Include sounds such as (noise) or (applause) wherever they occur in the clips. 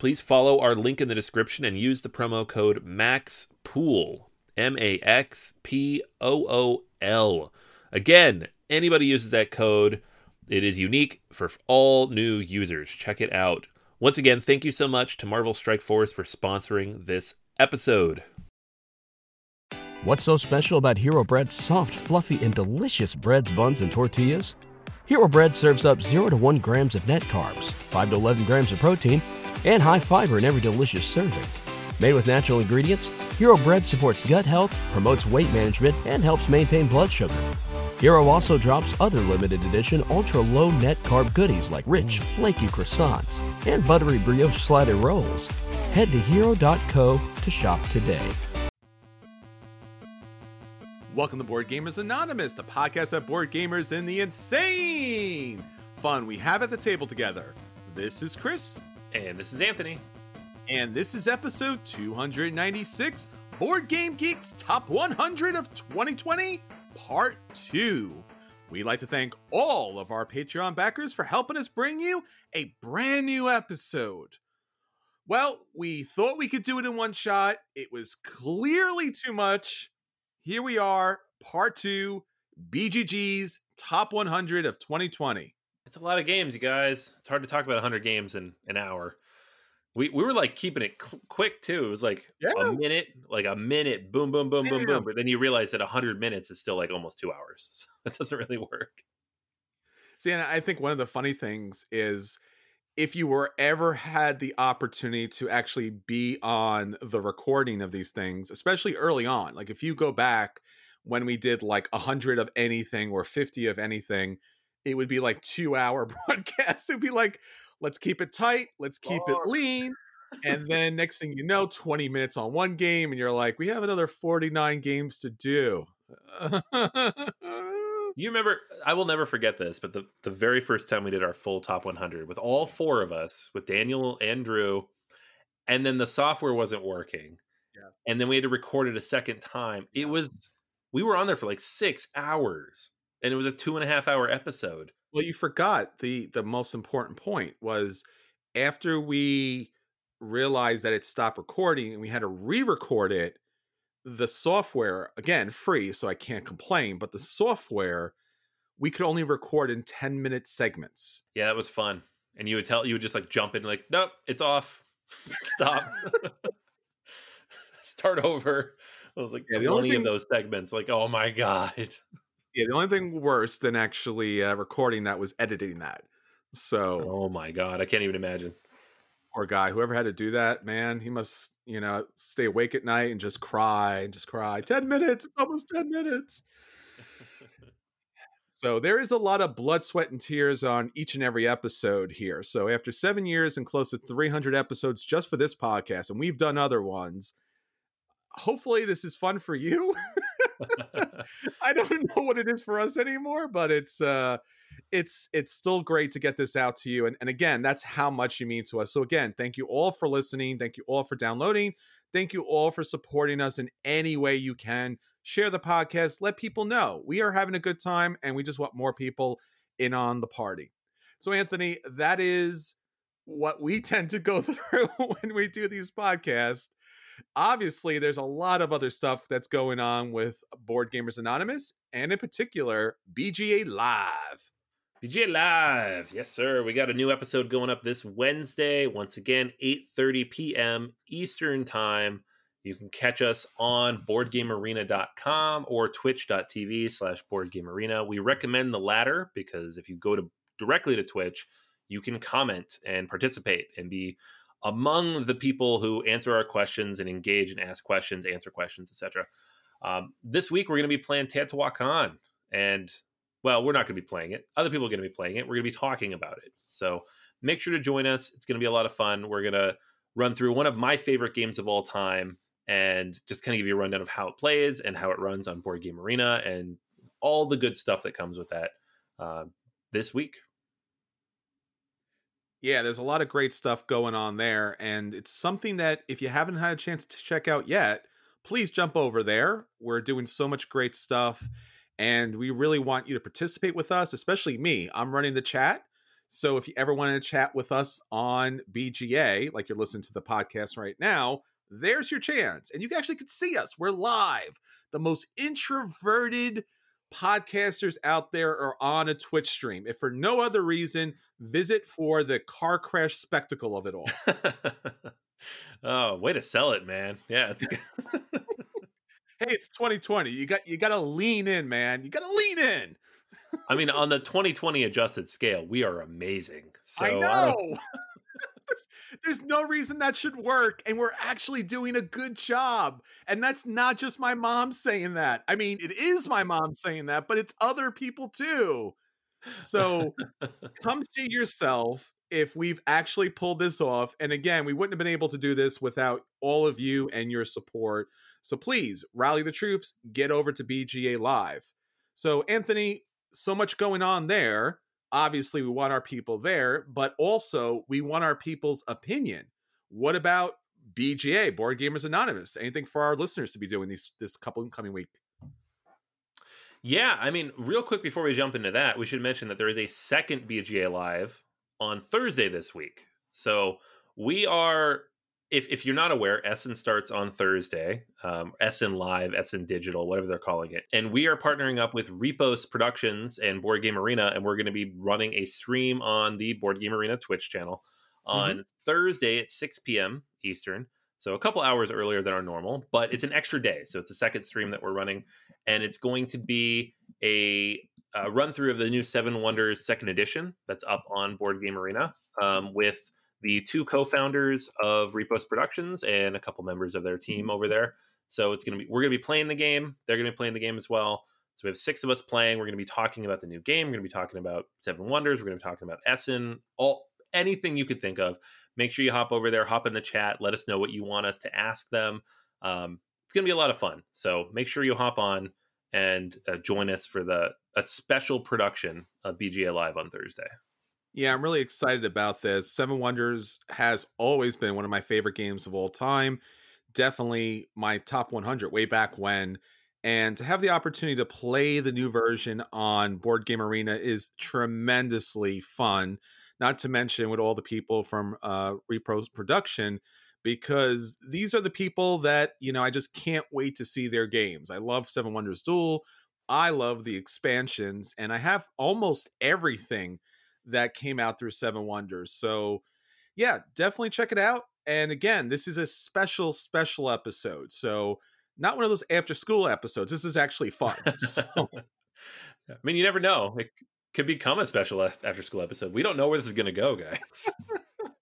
please follow our link in the description and use the promo code MAXPOOL. M A X P O O L. Again, anybody uses that code, it is unique for all new users. Check it out. Once again, thank you so much to Marvel Strike Force for sponsoring this episode. What's so special about Hero Bread's soft, fluffy, and delicious breads, buns, and tortillas? Hero Bread serves up 0 to 1 grams of net carbs, 5 to 11 grams of protein, and high fiber in every delicious serving. Made with natural ingredients, Hero Bread supports gut health, promotes weight management, and helps maintain blood sugar. Hero also drops other limited edition ultra low net carb goodies like rich, flaky croissants and buttery brioche slider rolls. Head to hero.co to shop today. Welcome to Board Gamers Anonymous, the podcast of board gamers in the insane fun we have at the table together. This is Chris, And this is Anthony. and this is episode 296 Board Game Geeks Top 100 of 2020, Part 2. We'd like to thank all of our Patreon backers for helping us bring you a brand new episode. Well, we thought we could do it in one shot. It was clearly too much. Here we are, part two, BGG's top 100 of 2020. It's a lot of games, you guys. It's hard to talk about 100 games in an hour. We, we were like keeping it cl- quick too. It was like Yeah. a minute, like a minute, boom, boom, boom, boom, boom. But then you realize that 100 minutes is still like almost two hours. (laughs) So it doesn't really work. See, and I think one of the funny things is if you were ever had the opportunity to actually be on the recording of these things, especially early on, like if you go back when we did like 100 of anything or 50 of anything, it would be like two hour (laughs) broadcasts. It'd be like, let's keep it tight, let's keep it lean. And then next thing you know, 20 minutes on one game, and you're like, we have another 49 games to do. (laughs) You remember, I will never forget this, but the, the very first time we did our full top 100 with all four of us, with Daniel and Drew, and then the software wasn't working. Yeah. And then we had to record it a second time. It was, we were on there for like six hours, and it was a two and a half hour episode. Well, you forgot the the most important point was after we realized that it stopped recording and we had to re-record it, the software again free, so I can't complain, but the software we could only record in 10 minute segments. Yeah, that was fun. And you would tell, you would just like jump in, like, nope, it's off. (laughs) Stop. (laughs) Start over. It was like Yeah, the only 20 of those segments. Like, oh my God. Yeah, the only thing worse than actually uh, recording that was editing that. So Oh my God. I can't even imagine. poor guy, whoever had to do that, man, he must, you know, stay awake at night and just cry and just cry. 10 minutes, it's almost 10 minutes. So there is a lot of blood, sweat, and tears on each and every episode here. So after seven years and close to 300 episodes just for this podcast, and we've done other ones, hopefully this is fun for you. (laughs) I don't (laughs) know what it is for us anymore, but it's uh it's it's still great to get this out to you. And, and again, that's how much you mean to us. So again, thank you all for listening. Thank you all for downloading. Thank you all for supporting us in any way you can. Share the podcast, let people know. We are having a good time and we just want more people in on the party. So Anthony, that is what we (laughs) tend to go (laughs) through when we do these podcasts obviously there's a lot of other stuff that's going on with board gamers anonymous and in particular bga live BGA Live. Yes, sir. We got a new episode going up this Wednesday. Once again, 8.30 p.m. Eastern Time. You can catch us on boardgamearena.com or twitch.tv slash boardgamearena. We recommend the latter because if you go to directly to Twitch, you can comment and participate and be among the people who answer our questions and engage and ask questions, answer questions, etc. Um, this week we're going to be playing Teotihuacan, and well, we're not going to be playing it. Other people are going to be playing it. We're going to be talking about it. So make sure to join us. It's going to be a lot of fun. We're going to run through one of my favorite games of all time and just kind of give you a rundown of how it plays and how it runs on Board Game Arena and all the good stuff that comes with that uh, this week. Yeah, there's a lot of great stuff going on there. And it's something that if you haven't had a chance to check out yet, please jump over there. We're doing so much great stuff. And we really want you to participate with us, especially me. I'm running the chat. So if you ever want to chat with us on BGA, like you're listening to the podcast right now, there's your chance. And you actually can see us. We're live. The most introverted podcasters out there are on a Twitch stream. If for no other reason, visit for the car crash spectacle of it all. (laughs) oh, way to sell it, man. Yeah, it's (laughs) Hey, it's 2020. You got you got to lean in, man. You got to lean in. I mean, on the 2020 adjusted scale, we are amazing. So I know. There's no reason that should work. And we're actually doing a good job. And that's not just my mom saying that. I mean, it is my mom saying that, but it's other people too. So (laughs) come see yourself if we've actually pulled this off. And again, we wouldn't have been able to do this without all of you and your support. So please rally the troops, get over to BGA Live. So, Anthony, so much going on there obviously we want our people there, but also we want our people's opinion. What about BGA, Board Gamers Anonymous? Anything for our listeners to be doing these this couple coming week? Yeah, I mean, real quick before we jump into that, we should mention that there is a second BGA live on Thursday this week. So we are if if you're not aware, Essen starts on Thursday. Um, Essen Live, Essen Digital, whatever they're calling it, and we are partnering up with Repos Productions and Board Game Arena, and we're going to be running a stream on the Board Game Arena Twitch channel on mm-hmm. Thursday at 6 p.m. Eastern. So a couple hours earlier than our normal, but it's an extra day. So it's a second stream that we're running, and it's going to be a, a run through of the new Seven Wonders Second Edition that's up on Board Game Arena um, with the two co-founders of Repos Productions and a couple members of their team mm-hmm. over there. So it's gonna be we're gonna be playing the game. They're gonna be playing the game as well. So we have six of us playing. We're gonna be talking about the new game. We're gonna be talking about Seven Wonders. We're gonna be talking about Essen. All anything you could think of. Make sure you hop over there, hop in the chat, let us know what you want us to ask them. Um, it's gonna be a lot of fun. So make sure you hop on and uh, join us for the a special production of BGA Live on Thursday. Yeah, I'm really excited about this. Seven Wonders has always been one of my favorite games of all time. Definitely my top 100 way back when. And to have the opportunity to play the new version on Board Game Arena is tremendously fun. Not to mention with all the people from uh, Repos Production, because these are the people that, you know, I just can't wait to see their games. I love Seven Wonders Duel. I love the expansions, and I have almost everything that came out through Seven Wonders. So, yeah, definitely check it out. And again, this is a special, special episode. So, not one of those after school episodes. This is actually fun. (laughs) So. I mean, you never know. It could become a special after school episode. We don't know where this is going to go, guys.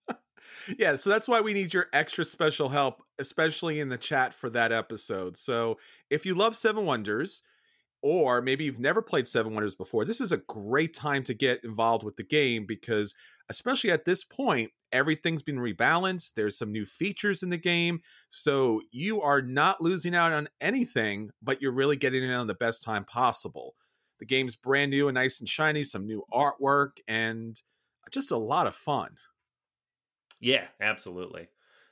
(laughs) yeah, so that's why we need your extra special help, especially in the chat for that episode. So, if you love Seven Wonders, or maybe you've never played Seven Wonders before, this is a great time to get involved with the game because, especially at this point, everything's been rebalanced. There's some new features in the game. So you are not losing out on anything, but you're really getting in on the best time possible. The game's brand new and nice and shiny, some new artwork, and just a lot of fun. Yeah, absolutely.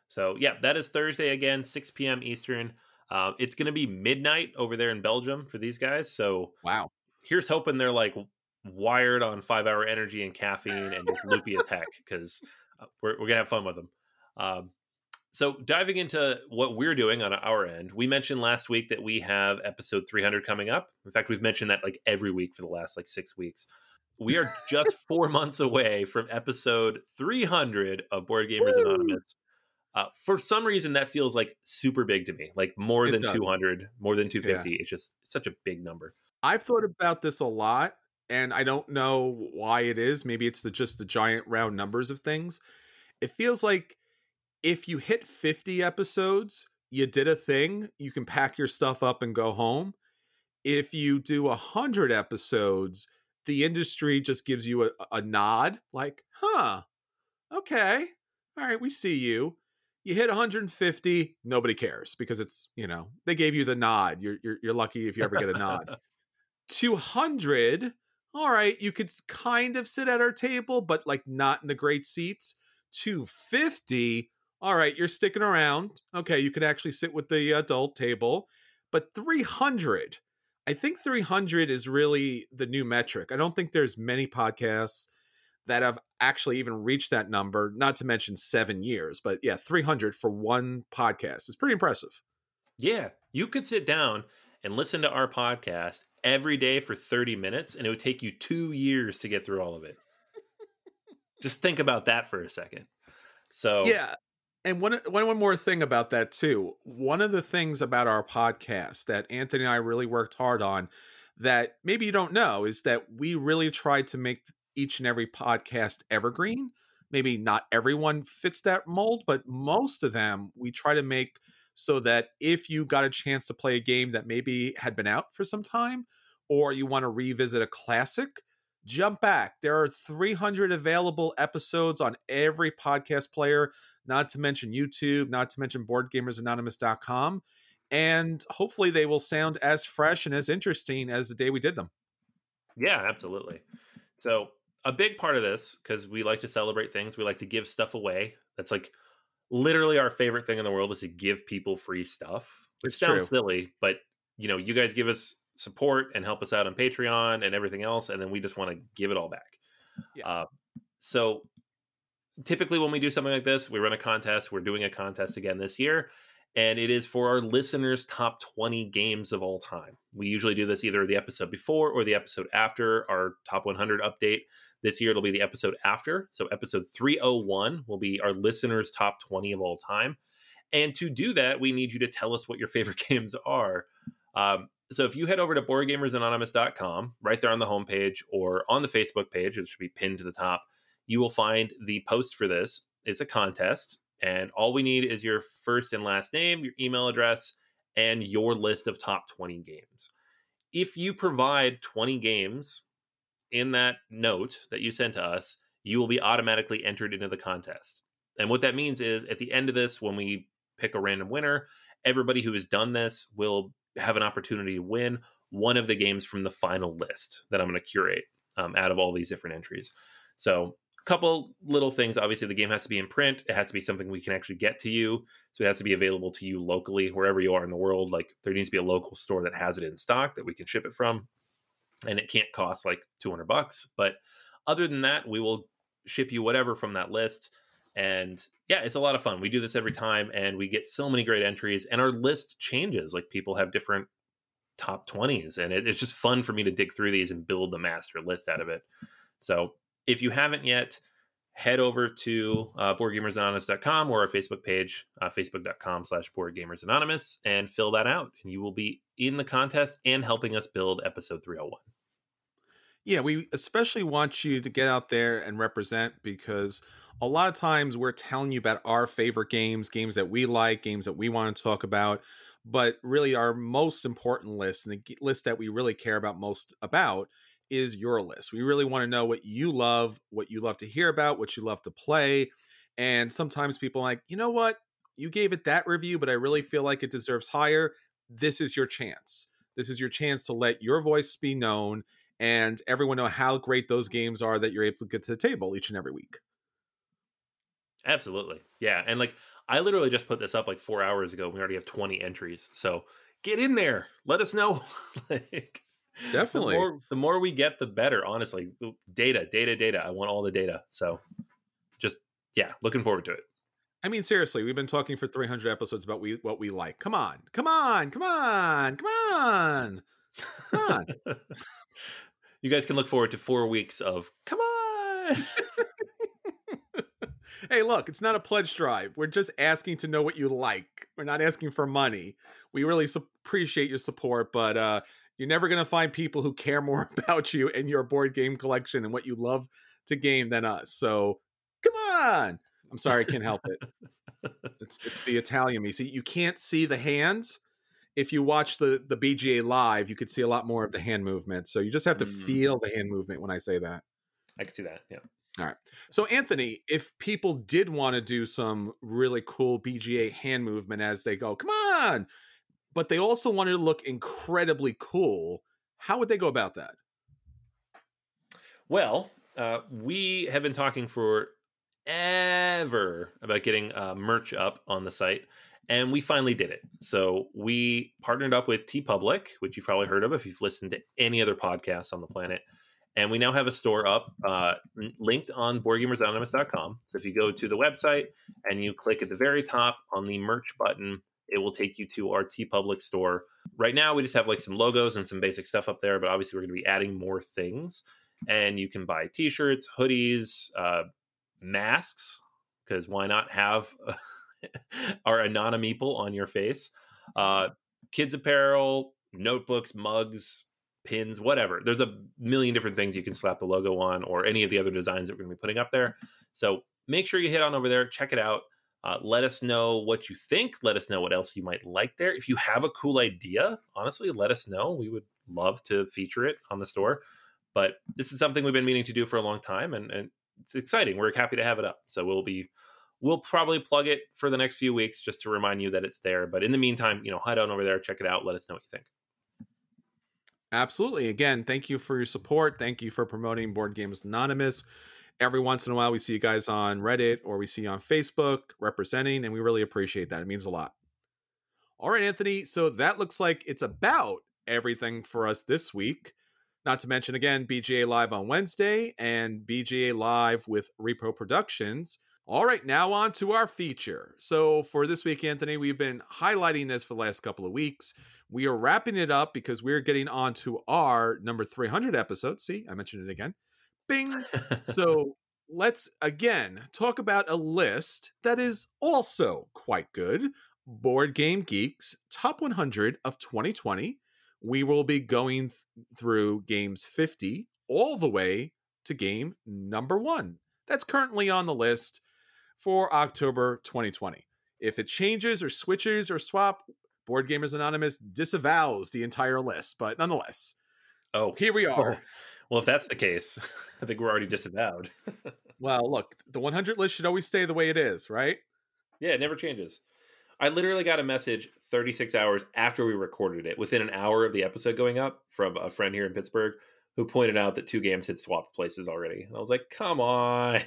So, yeah, that is Thursday again, 6 p.m. Eastern. Uh, it's going to be midnight over there in Belgium for these guys. So wow, here's hoping they're like wired on five hour energy and caffeine and just loopy as heck because uh, we're, we're gonna have fun with them. Um, so diving into what we're doing on our end, we mentioned last week that we have episode 300 coming up. In fact, we've mentioned that like every week for the last like six weeks. We are just (laughs) four months away from episode 300 of Board Gamers Woo! Anonymous. Uh, for some reason, that feels like super big to me, like more It than does. 200, more than 250. It's just it's such a big number. I've thought about this a lot, and I don't know why it is. Maybe it's the just the giant round numbers of things. It feels like if you hit 50 episodes, you did a thing, you can pack your stuff up and go home. If you do 100 episodes, the industry just gives you a, a nod, like, huh, okay, all right, we see you. You hit 150, nobody cares because it's, you know, they gave you the nod. You're, you're, you're lucky if you ever get a nod. (laughs) 200 all right you could kind of sit at our table but like not in the great seats 250 all right you're sticking around okay you could actually sit with the adult table but 300 i think 300 is really the new metric i don't think there's many podcasts that have actually even reached that number not to mention seven years but yeah 300 for one podcast is pretty impressive Yeah, you could sit down and listen to our podcast every day for 30 minutes, and it would take you two years to get through all of it. (laughs) Just think about that for a second. So, Yeah. And one, one one more thing about that too. One of the things about our podcast that Anthony and I really worked hard on that maybe you don't know is that we really tried to make each and every podcast evergreen. Maybe not everyone fits that mold, but most of them we try to make so that if you got a chance to play a game that maybe had been out for some time or you want to revisit a classic, jump back. There are 300 available episodes on every podcast player, not to mention YouTube, not to mention boardgamersanonymous.com. And hopefully they will sound as fresh and as interesting as the day we did them. yeah, absolutely. So, a big part of this, because we like to celebrate things, we like to give stuff away. That's like literally our favorite thing in the world is to give people free stuff, which It's sounds true. silly, but you know, you guys give us support and help us out on Patreon and everything else, and then we just want to give it all back. Yeah. Uh, so typically when we do something like this, we run a contest. We're doing a contest again this year, and it is for our listeners' top 20 games of all time. We usually do this either the episode before or the episode after our top 100 update. This year it'll be the episode after. So episode 301 will be our listeners' top 20 of all time. And to do that, we need you to tell us what your favorite (laughs) games are. Um, so if you head over to boardgamersanonymous.com, right there on the homepage or on the Facebook page, it should be pinned to the top, you will find the post for this. It's a contest, and all we need is your first and last name, your email address, and your list of top 20 games. If you provide 20 games in that note that you sent to us, you will be automatically entered into the contest. And what that means is at the end of this, when we pick a random winner, everybody who has done this will have an opportunity to win one of the games from the final list that I'm going to curate um, out of all these different entries. So, a couple little things. Obviously, the game has to be in print. It has to be something we can actually get to you. So, it has to be available to you locally, wherever you are in the world. Like, there needs to be a local store that has it in stock that we can ship it from. And it can't cost like 200 bucks. But other than that, we will ship you whatever from that list. And yeah, it's a lot of fun. We do this every time and we get so many great entries and our list changes. Like people have different top 20s and it, it's just fun for me to dig through these and build the master list out of it. So if you haven't yet, head over to uh, boardgamersanonymous.com or our Facebook page, uh, facebook.com slash boardgamersanonymous and fill that out and you will be in the contest and helping us build episode 301. Yeah, we especially want you to get out there and represent because a lot of times we're telling you about our favorite games, games that we like, games that we want to talk about, but really our most important list and the list that we really care about most about is your list. We really want to know what you love, what you love to hear about, what you love to play. And sometimes people like, you know what? You gave it that review, but I really feel like it deserves higher. This is your chance. This is your chance to let your voice be known and everyone know how great those games are that you're able to get to the table each and every week. Absolutely. Yeah. And like, I literally just put this up like four hours ago. We already have 20 entries. So get in there. Let us know. (laughs) like, Definitely. The more, the more we get, the better. Honestly, data, data, data. I want all the data. So just, yeah, looking forward to it. I mean, seriously, we've been talking for 300 episodes about we what we like. Come on, come on, come on, come on, come on. (laughs) you guys can look forward to four weeks of come on. (laughs) hey, look, it's not a pledge drive. We're just asking to know what you like. We're not asking for money. We really su- appreciate your support, but uh, you're never going to find people who care more (laughs) about you and your board game collection and what you love to game than us. So come on. I'm sorry, I can't help it. it's it's the Italian me. See, you can't see the hands. If you watch the the BGA live, you could see a lot more of the hand movement. So you just have to Mm. feel the hand movement when I say that. I can see that. Yeah. All right. So, Anthony, if people did want to do some really cool BGA hand movement as they go, come on, but they also wanted to look incredibly cool, how would they go about that? Well, uh, we have been talking for ever about getting uh, merch up on the site, and we finally did it. So we partnered up with TeePublic, which you've probably heard of if you've listened to any other podcasts on the planet. And we now have a store up uh, linked on boardgamersanonymous.com. So if you go to the website and you click at the very top on the merch button, it will take you to our TeePublic store. Right now, we just have like some logos and some basic stuff up there, but obviously, we're going to be adding more things and you can buy t-shirts hoodies uh, masks because why not have (laughs) our anonym meeple on your face? Uh, kids apparel notebooks mugs pins whatever. There's a million different things you can slap the logo on or any of the other designs that we're going to be putting up there. So make sure you hit on over there check it out. Uh, let us know what you think. Let us know what else you might like there. If you have a cool idea honestly let us know. We would love to feature it on the store. But this is something we've been meaning to do for a long time and, and it's exciting we're happy to have it up so we'll be we'll probably plug it for the next few weeks just to remind you that it's there but in the meantime you know head on over there check it out let us know what you think Absolutely. Again, thank you for your support. Thank you for promoting Board Games Anonymous. Every once in a while, we see you guys on Reddit or we see you on Facebook representing, and we really appreciate that. It means a lot. All right, Anthony. So that looks like it's about everything for us this week. Not to mention, again, BGA Live on Wednesday and BGA Live with Repo Productions. All right, now on to our feature. So for this week, Anthony, we've been highlighting this for the last couple of weeks. We are wrapping it up because we're getting on to our number 300 episode. See, I mentioned it again. Bing. so let's again talk about a list that is also quite good Board Game Geeks Top 100 of 2020. We will be going th- through games 50 all the way to game number one. That's currently on the list for October 2020. If it changes or switches or swap, Board Gamers Anonymous disavows the entire list, but nonetheless, oh here we are. well if that's the case (laughs) i think we're already disavowed (laughs) Well, look, the 100 list should always stay the way it is, right? yeah it never changes i literally got a message 36 hours after we recorded it within an hour of the episode going up from a friend here in pittsburgh who pointed out that two games had swapped places already. And i was like come on.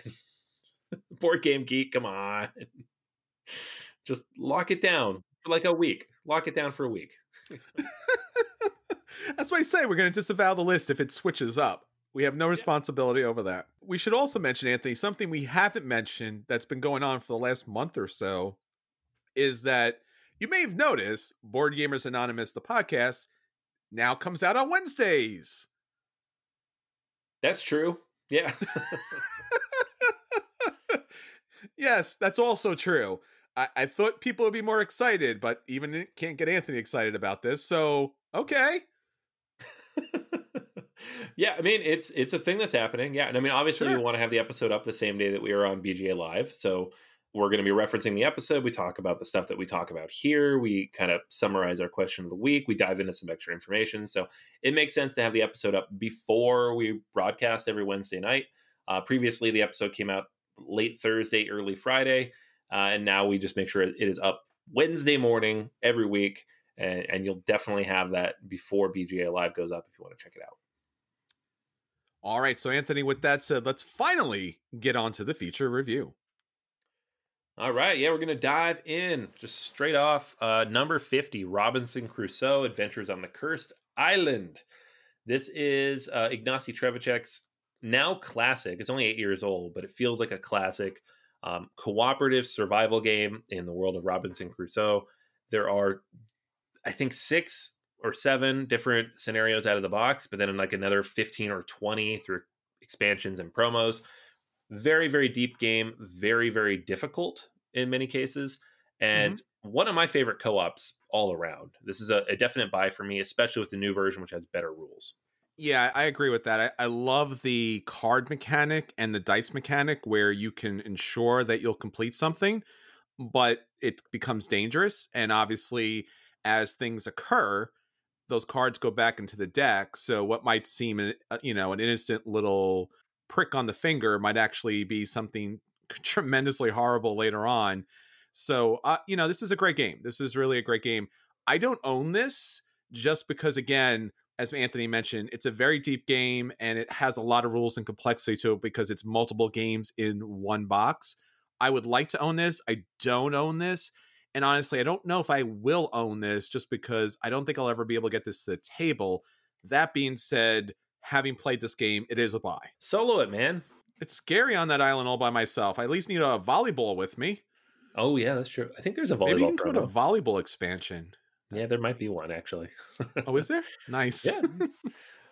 (laughs) Board game geek come on. (laughs) Just lock it down for like a week. Lock it down for a week. (laughs) That's why I say we're going to disavow the list if it switches up. We have no responsibility over that. We should also mention, Anthony, something we haven't mentioned that's been going on for the last month or so is that you may have noticed Board Gamers Anonymous, the podcast, now comes out on Wednesdays. that's true yeah (laughs) (laughs) yes, that's also true. I, I thought people would be more excited, but even can't get Anthony excited about this. So, okay. (laughs) yeah, I mean it's it's a thing that's happening. Yeah, and I mean obviously Sure. we want to have the episode up the same day that we are on BGA Live, so we're going to be referencing the episode. We talk about the stuff that we talk about here. We kind of summarize our question of the week. We dive into some extra information. So it makes sense to have the episode up before we broadcast every Wednesday night. Uh, previously, the episode came out late Thursday, early Friday, uh, and now we just make sure it is up Wednesday morning every week. And, and you'll definitely have that before BGA Live goes up if you want to check it out. All right. So, Anthony, with that said, let's finally get on to the feature review. All right, yeah, we're gonna dive in just straight off. Uh, number fifty, Robinson Crusoe: Adventures on the Cursed Island. This is uh, Ignacy Trzewiczek's now classic. It's only eight years old, but it feels like a classic um, cooperative survival game in the world of Robinson Crusoe. There are, I think, six or seven different scenarios out of the box, but then in like another fifteen or twenty through expansions and promos Very, very deep game, very, very difficult in many cases. And mm-hmm. one of my favorite co ops all around. This is a, a, definite buy for me, especially with the new version, which has better rules. Yeah, I agree with that. I, I love the card mechanic and the dice mechanic where you can ensure that you'll complete something, but it becomes dangerous. And obviously, as things occur, those cards go back into the deck. So what might seem, uh, you know, an innocent little prick on the finger might actually be something (laughs) tremendously horrible later on. So, uh, you know, this is a great game. This is really a great game. I don't own this just because, again, as Anthony mentioned, it's a very deep game and it has a lot of rules and complexity to it because it's multiple games in one box. I would like to own this. I don't own this. And honestly, I don't know if I will own this just because I don't think I'll ever be able to get this to the table. That being said, having played this game, it is a buy. Solo it, man. It's scary on that island all by myself. I at least need a volleyball with me. Oh yeah, that's true. I think there's a volleyball. Maybe you can volleyball expansion. Yeah, there might be one actually. (laughs) oh, is there? Nice. Yeah.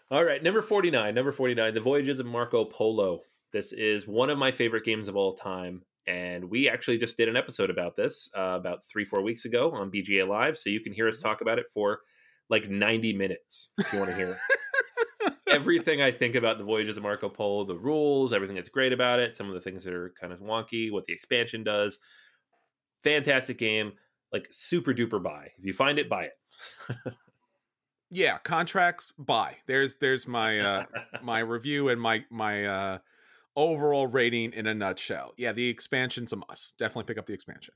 All right, number 49. Number 49, The Voyages of Marco Polo. This is one of my favorite games of all time. And we actually just did an episode about this uh, about three, four weeks ago on BGA Live. So you can hear us talk about it for like 90 minutes if you want to hear (laughs) everything I think about the Voyages of Marco Polo, the rules, everything that's great about it, some of the things that are kind of wonky, what the expansion does. Fantastic game, like super duper buy. If you find it, buy it. yeah, contracts buy. There's there's my uh (laughs) my review and my my uh overall rating in a nutshell. Yeah, the expansion's a must. Definitely pick up the expansion.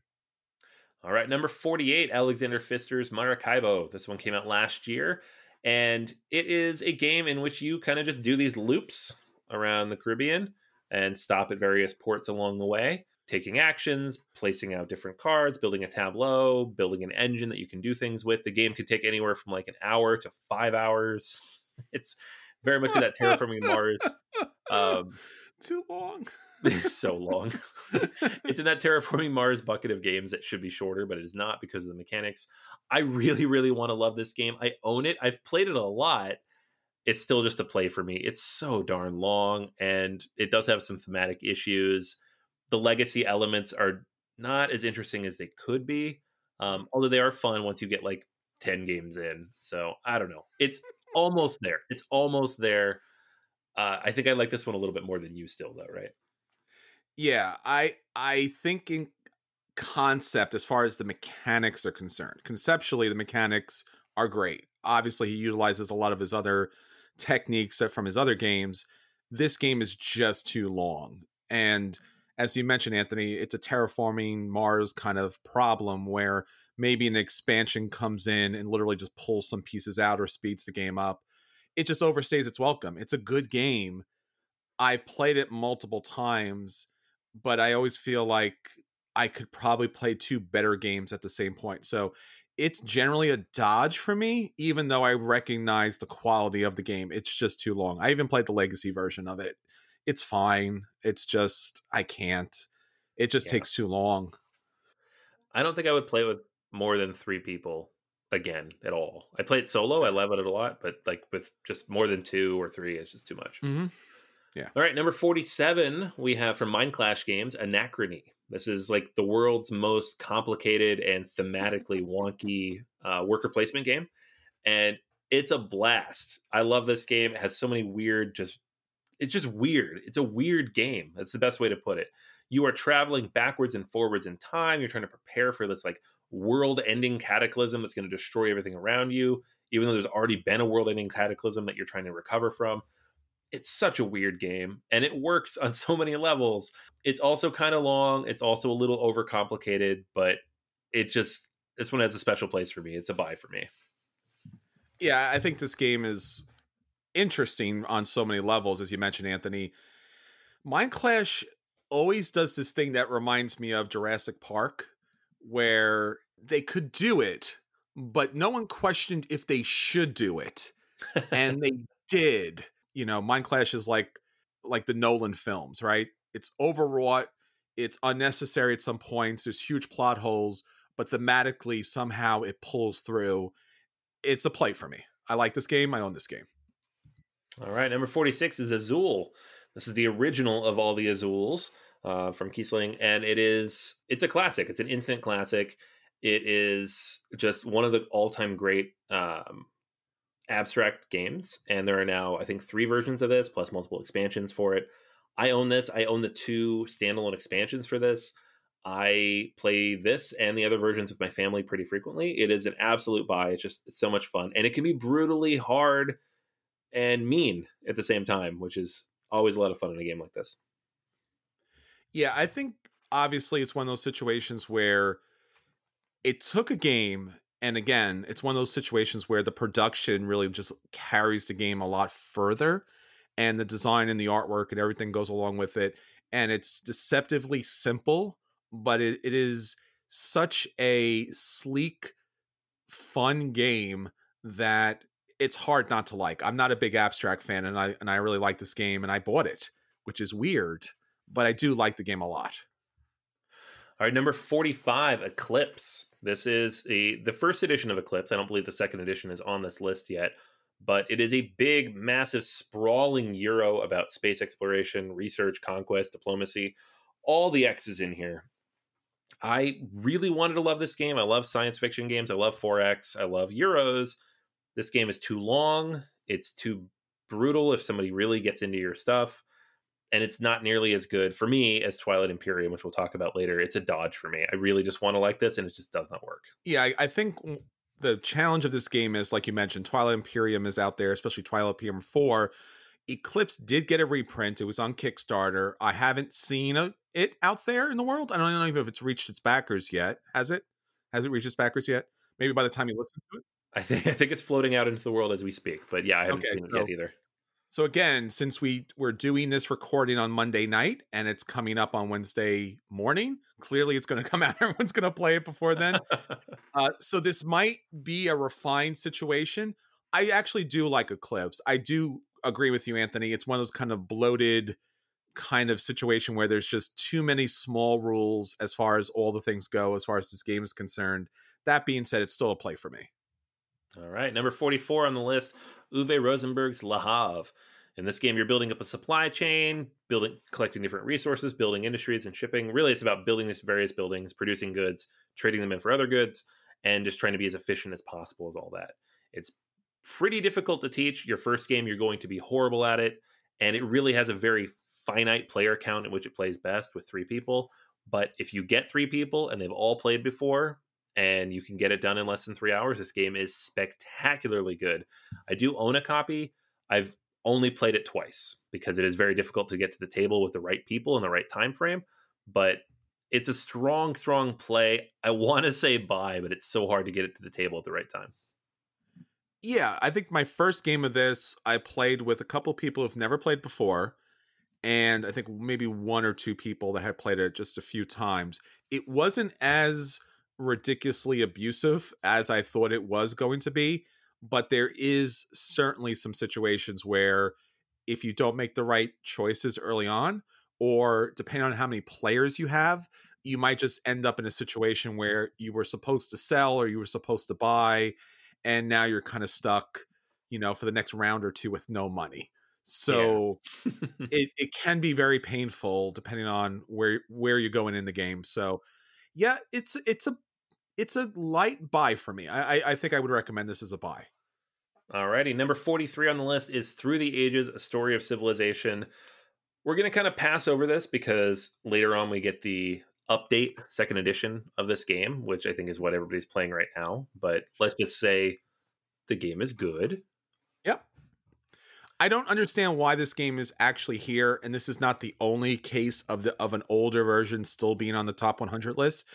All right, number 48, Alexander Pfister's Maracaibo. This one came out last year, and it is a game in which you kind of just do these loops around the Caribbean and stop at various ports along the way, taking actions, placing out different cards, building a tableau, building an engine that you can do things with. The game could take anywhere from like an hour to five hours. (laughs) It's very much in that (laughs) terraforming Mars um, too long. (laughs) so long. (laughs) it's in that terraforming Mars bucket of games that should be shorter, but it is not because of the mechanics. I really, really want to love this game. I own it. I've played it a lot. It's still just a play for me. It's so darn long, and it does have some thematic issues. The legacy elements are not as interesting as they could be, um, although they are fun once you get like 10 games in. So I don't know. It's (laughs) almost there. It's almost there uh, I think I like this one a little bit more than you still, though, right? Yeah, I I think in concept, as far as the mechanics are concerned, conceptually the mechanics are great. Obviously, he utilizes a lot of his other techniques uh, from his other games. This game is just too long, and as you mentioned, Anthony, it's a terraforming Mars kind of problem where maybe an expansion comes in and literally just pulls some pieces out or speeds the game up it just overstays its welcome. It's a good game. I've played it multiple times, but I always feel like I could probably play two better games at the same point. So it's generally a dodge for me, even though I recognize the quality of the game. It's just too long. I even played the legacy version of it. It's fine. It's just I can't. It just yeah. takes too long. I don't think I would play with more than three people again at all. I played solo. I love it a lot, but like with just more than two or three, it's just too much. Mm-hmm. Yeah. All right, number forty-seven, we have from Mindclash Games, Anachrony. This is like the world's most complicated and thematically wonky uh, worker placement game, and it's a blast. I love this game. It has so many weird, just it's just weird. It's a weird game. That's the best way to put it. You are traveling backwards and forwards in time. You're trying to prepare for this like world ending cataclysm that's going to destroy everything around you, even though there's already been a world ending cataclysm that you're trying to recover from. It's such a weird game and it works on (laughs) so many levels. It's also kind of long, it's also a little overcomplicated, but it just this one has a special place for me. It's a buy for me. Yeah, I think this game is interesting on so many levels, as you mentioned, Anthony. Mindclash always does this thing that reminds me of Jurassic Park, where they could do it, but no one questioned if they should do it. (laughs) and they did. You know, Mindclash is like like the Nolan films, right? It's overwrought, it's unnecessary at some points, there's huge plot holes, but thematically somehow it pulls through. It's a play for me. I like this game. I own this game. All right, number 46 is Azul. This is the original of all the Azuls uh, from Kiesling, and it is it's a classic. It's an instant classic. It is just one of the all time great um, abstract games, and there are now I think three versions of this plus multiple expansions for it. I own this. I own the two standalone expansions for this. I play this and the other versions with my family pretty frequently. It is an absolute buy. It's just it's so much fun, and it can be brutally hard and mean at the same time, which is always a lot of fun in a game like this. Yeah, I think obviously it's one of those situations where it took a game and again, it's one of those situations where the production really just carries the game a lot further and the design and the artwork and everything goes along with it and it's deceptively simple, but it, it is such a sleek fun game that it's hard not to like. I'm not a big abstract fan and I and I really like this game and I bought it, which is weird, but I do like the game a lot. All right, number 45, Eclipse. This is a, the first edition of Eclipse. I don't believe the second edition is on this list yet, but it is a big, massive, sprawling Euro about space exploration, research, conquest, diplomacy. All the X's in here. I really wanted to love this game. I love science fiction games. I love 4X. I love Euros. This game is too long. It's too brutal if somebody really gets into your stuff and it's not nearly as good for me as Twilight Imperium, which we'll talk about later. It's a dodge for me. I really just want to like this, and it just does not work. Yeah, I, I think the challenge of this game is, like you mentioned, Twilight Imperium is out there, especially Twilight Imperium 4. Eclipse did get a reprint. It was on Kickstarter. I haven't seen a, it out there in the world. I don't know even if it's reached its backers yet. Has it? Has it reached its backers yet? Maybe by the time you listen to it. I think (laughs) I think it's floating out into the world as we speak. But yeah, I haven't okay, seen it yet either. So again, since we we're doing this recording on Monday night and it's coming up on Wednesday morning, clearly it's going (laughs) to come out. Everyone's going to play it before then. (laughs) uh, so this might be a refined situation. I actually do like Eclipse. I do agree with you, Anthony. It's one of those kind of bloated kind of situation where there's just too many small rules as far as all the things go, as far as this game is concerned. That being said, it's still a play for me. All right, number 44 on the list, Uwe Rosenberg's Le Havre. In this game, you're building up a supply chain, building, collecting different resources, building industries and shipping. Really, it's about building these various buildings, producing goods, trading them in for other goods, and just trying to be as efficient as possible as all that. It's pretty difficult to teach. Your first game, you're going to be horrible at it, and it really has a very finite player count in which it plays best with three people. But if you get three people and they've all played before, and you can get it done in less than three hours. This game is spectacularly good. I do own a copy. I've only played it twice because it is very difficult to get to the table with the right people in the right time frame. But it's a strong, strong play. I want to say buy, but it's so hard to get it to the table at the right time. Yeah, I think my first game of this I played with a couple people who've never played before, and I think maybe one or two people that had played it just a few times. It wasn't as ridiculously abusive as I thought it was going to be, but there is certainly some situations where if you don't make the right choices early on, or depending on how many players you have, you might just end up in a situation where you were supposed to sell or you were supposed to buy, and now you're kind of stuck, you know, for the next round or two with no money. So yeah. (laughs) it, it can be very painful depending on where where you're going in the game. So yeah, it's it's a it's a light buy for me. I, I, I think I would recommend this as a buy. Alrighty, number 43 on the list is Through the Ages, A Story of Civilization. We're going to kind of pass over this because later on we get the update, second edition of this game, which I think is what everybody's playing right now. But let's just say the game is good. Yep. I don't understand why this game is actually here, and this is not the only case of the of an older version still being on the top 100 list.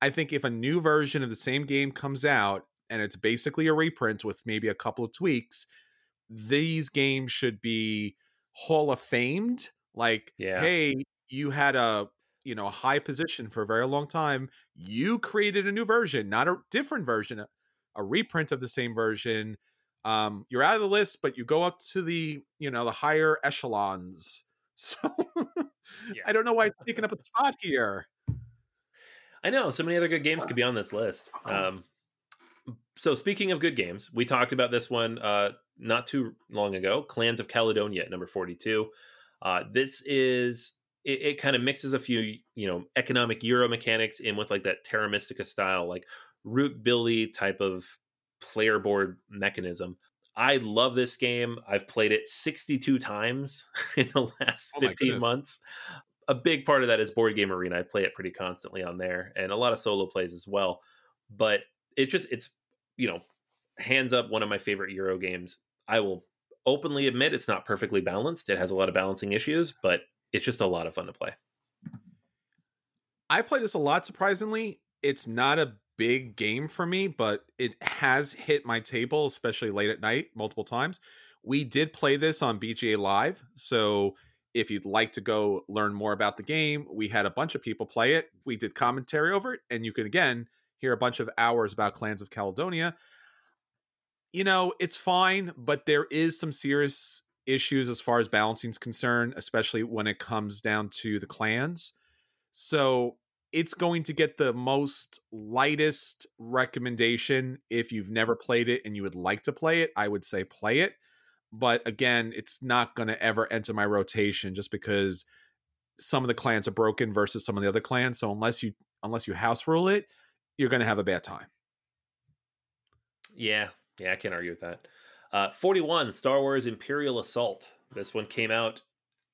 I think if a new version of the same game comes out and it's basically a reprint with maybe a couple of tweaks, these games should be Hall of Famed. Like, yeah. hey, you had a you know a high position for a very long time. You created a new version, not a different version, a, a reprint of the same version. Um, you're out of the list, but you go up to the you know the higher echelons. (laughs) So yeah. I don't know why (laughs) it's taking up a spot here. I know so many other good games could be on this list. Uh-huh. Um, so speaking of good games, we talked about this one uh, not too long ago. Clans of Caledonia, at number forty-two. Uh, this is it, it kind of mixes a few you know economic Euro mechanics in with like that Terra Mystica style, like root Billy type of player board mechanism. I love this game. I've played it 62 times (laughs) in the last oh 15 months. A big part of that is Board Game Arena. I play it pretty constantly on there and a lot of solo plays as well. But it's just, it's, you know, hands up one of my favorite Euro games. I will openly admit it's not perfectly balanced. It has a lot of balancing issues, but it's just a lot of fun to play. I play this a lot, surprisingly. It's not a big game for me, but it has hit my table, especially late at night, multiple times. We did play this on BGA Live. So if you'd like to go learn more about the game, we had a bunch of people play it. We did commentary over it, and you can again hear a bunch of hours about Clans of Caledonia. You know, it's fine, but there is some serious issues as far as balancing is concerned, especially when it comes down to the clans. So it's going to get the most lightest recommendation if you've never played it and you would like to play it i would say play it but again it's not going to ever enter my rotation just because some of the clans are broken versus some of the other clans so unless you unless you house rule it you're going to have a bad time yeah yeah i can't argue with that uh, 41 star wars imperial assault this one came out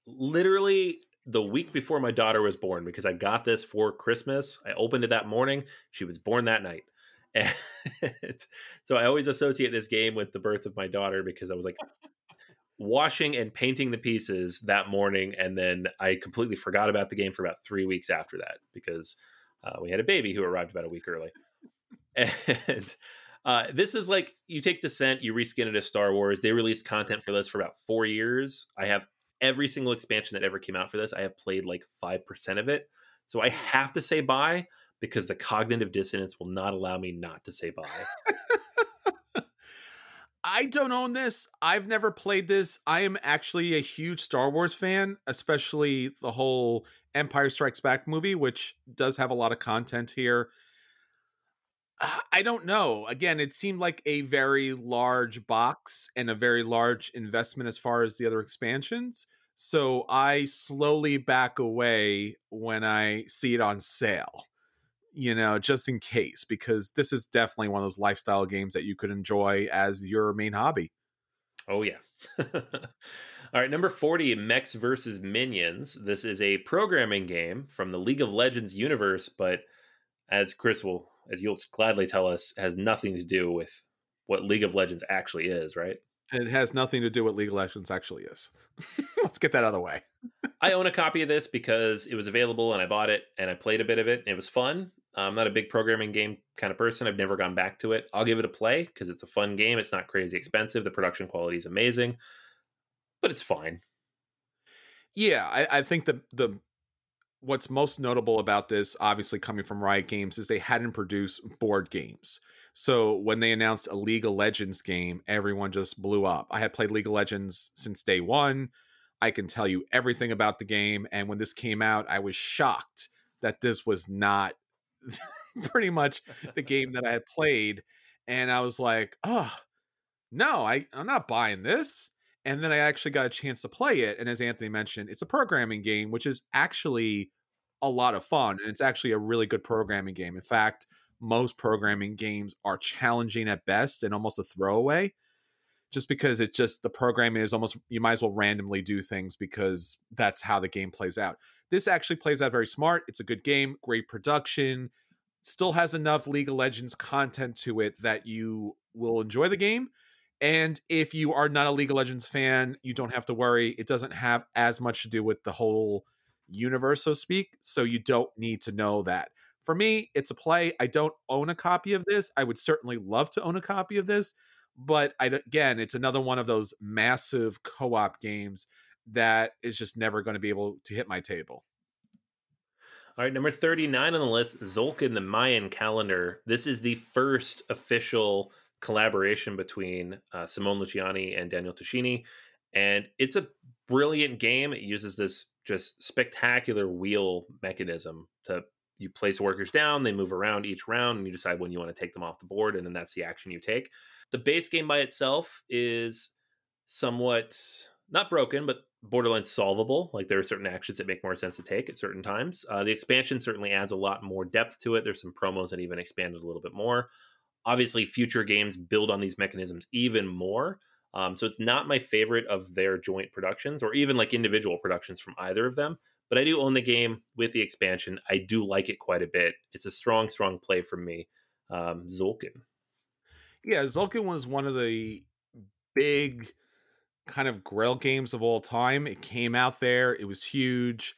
literally the week before my daughter was born because I got this for Christmas. I opened it that morning. She was born that night. And (laughs) so I always associate this game with the birth of my daughter because I was like washing and painting the pieces that morning. And then I completely forgot about the game for about three weeks after that because uh, we had a baby who arrived about a week early. (laughs) And uh, this is like you take Descent, you reskin it as Star Wars. They released content for this for about four years. I have every single expansion that ever came out for this, I have played like 5% of it. So I have to say bye because the cognitive dissonance will not allow me not to say bye. (laughs) I don't own this. I've never played this. I am actually a huge Star Wars fan, especially the whole Empire Strikes Back movie, which does have a lot of content here. Uh, I don't know. Again, it seemed like a very large box and a very large investment as far as the other expansions. So I slowly back away when I see it on sale, you know, just in case, because this is definitely one of those lifestyle games that you could enjoy as your main hobby. Oh, yeah. (laughs) All right, number 40, Mechs versus Minions. This is a programming game from the League of Legends universe, but as Chris will as you'll gladly tell us, has nothing to do with what League of Legends actually is, right? And It has nothing to do with League of Legends actually is. (laughs) Let's get that out of the way. I own a copy of this because it was available and I bought it and I played a bit of it. it was fun. I'm not a big programming game kind of person. I've never gone back to it. I'll give it a play because it's a fun game. It's not crazy expensive. The production quality is amazing, but it's fine. Yeah, I, I think the the what's most notable about this, obviously coming from Riot Games, is they hadn't produced board games. So when they announced a League of Legends game, everyone just blew up. I had played League of Legends since day one. I can tell you everything about the game. And when this came out, I was shocked that this was not (laughs) pretty much the game that I had played. And I was like, oh, no, I, I'm not buying this. And then I actually got a chance to play it. And as Anthony mentioned, it's a programming game, which is actually a lot of fun. And it's actually a really good programming game. In fact, most programming games are challenging at best and almost a throwaway just because it just the programming is almost you might as well randomly do things because that's how the game plays out. This actually plays out very smart. It's a good game, great production, still has enough League of Legends content to it that you will enjoy the game and if you are not a League of Legends fan, you don't have to worry. It doesn't have as much to do with the whole universe, so to speak. So you don't need to know that. For me, it's a play. I don't own a copy of this. I would certainly love to own a copy of this. But I, again, it's another one of those massive co op games that is just never going to be able to hit my table. All right, number 39 on the list, Tzolk'in the Mayan calendar. This is the first official collaboration between uh, Simone Luciani and Daniel Tascini. And it's a brilliant game. It uses this just spectacular wheel mechanism to you place workers down, they move around each round, and you decide when you want to take them off the board, and then that's the action you take. The base game by itself is somewhat not broken, but borderline solvable. Like there are certain actions that make more sense to take at certain times. Uh, the expansion certainly adds a lot more depth to it. There's some promos that even expand it a little bit more. Obviously, future games build on these mechanisms even more. Um, so it's not my favorite of their joint productions or even like individual productions from either of them. But I do own the game with the expansion. I do like it quite a bit. It's a strong, strong play from me. Um, Tzolk'in. Yeah, Tzolk'in was one of the big kind of grail games of all time. It came out there, it was huge,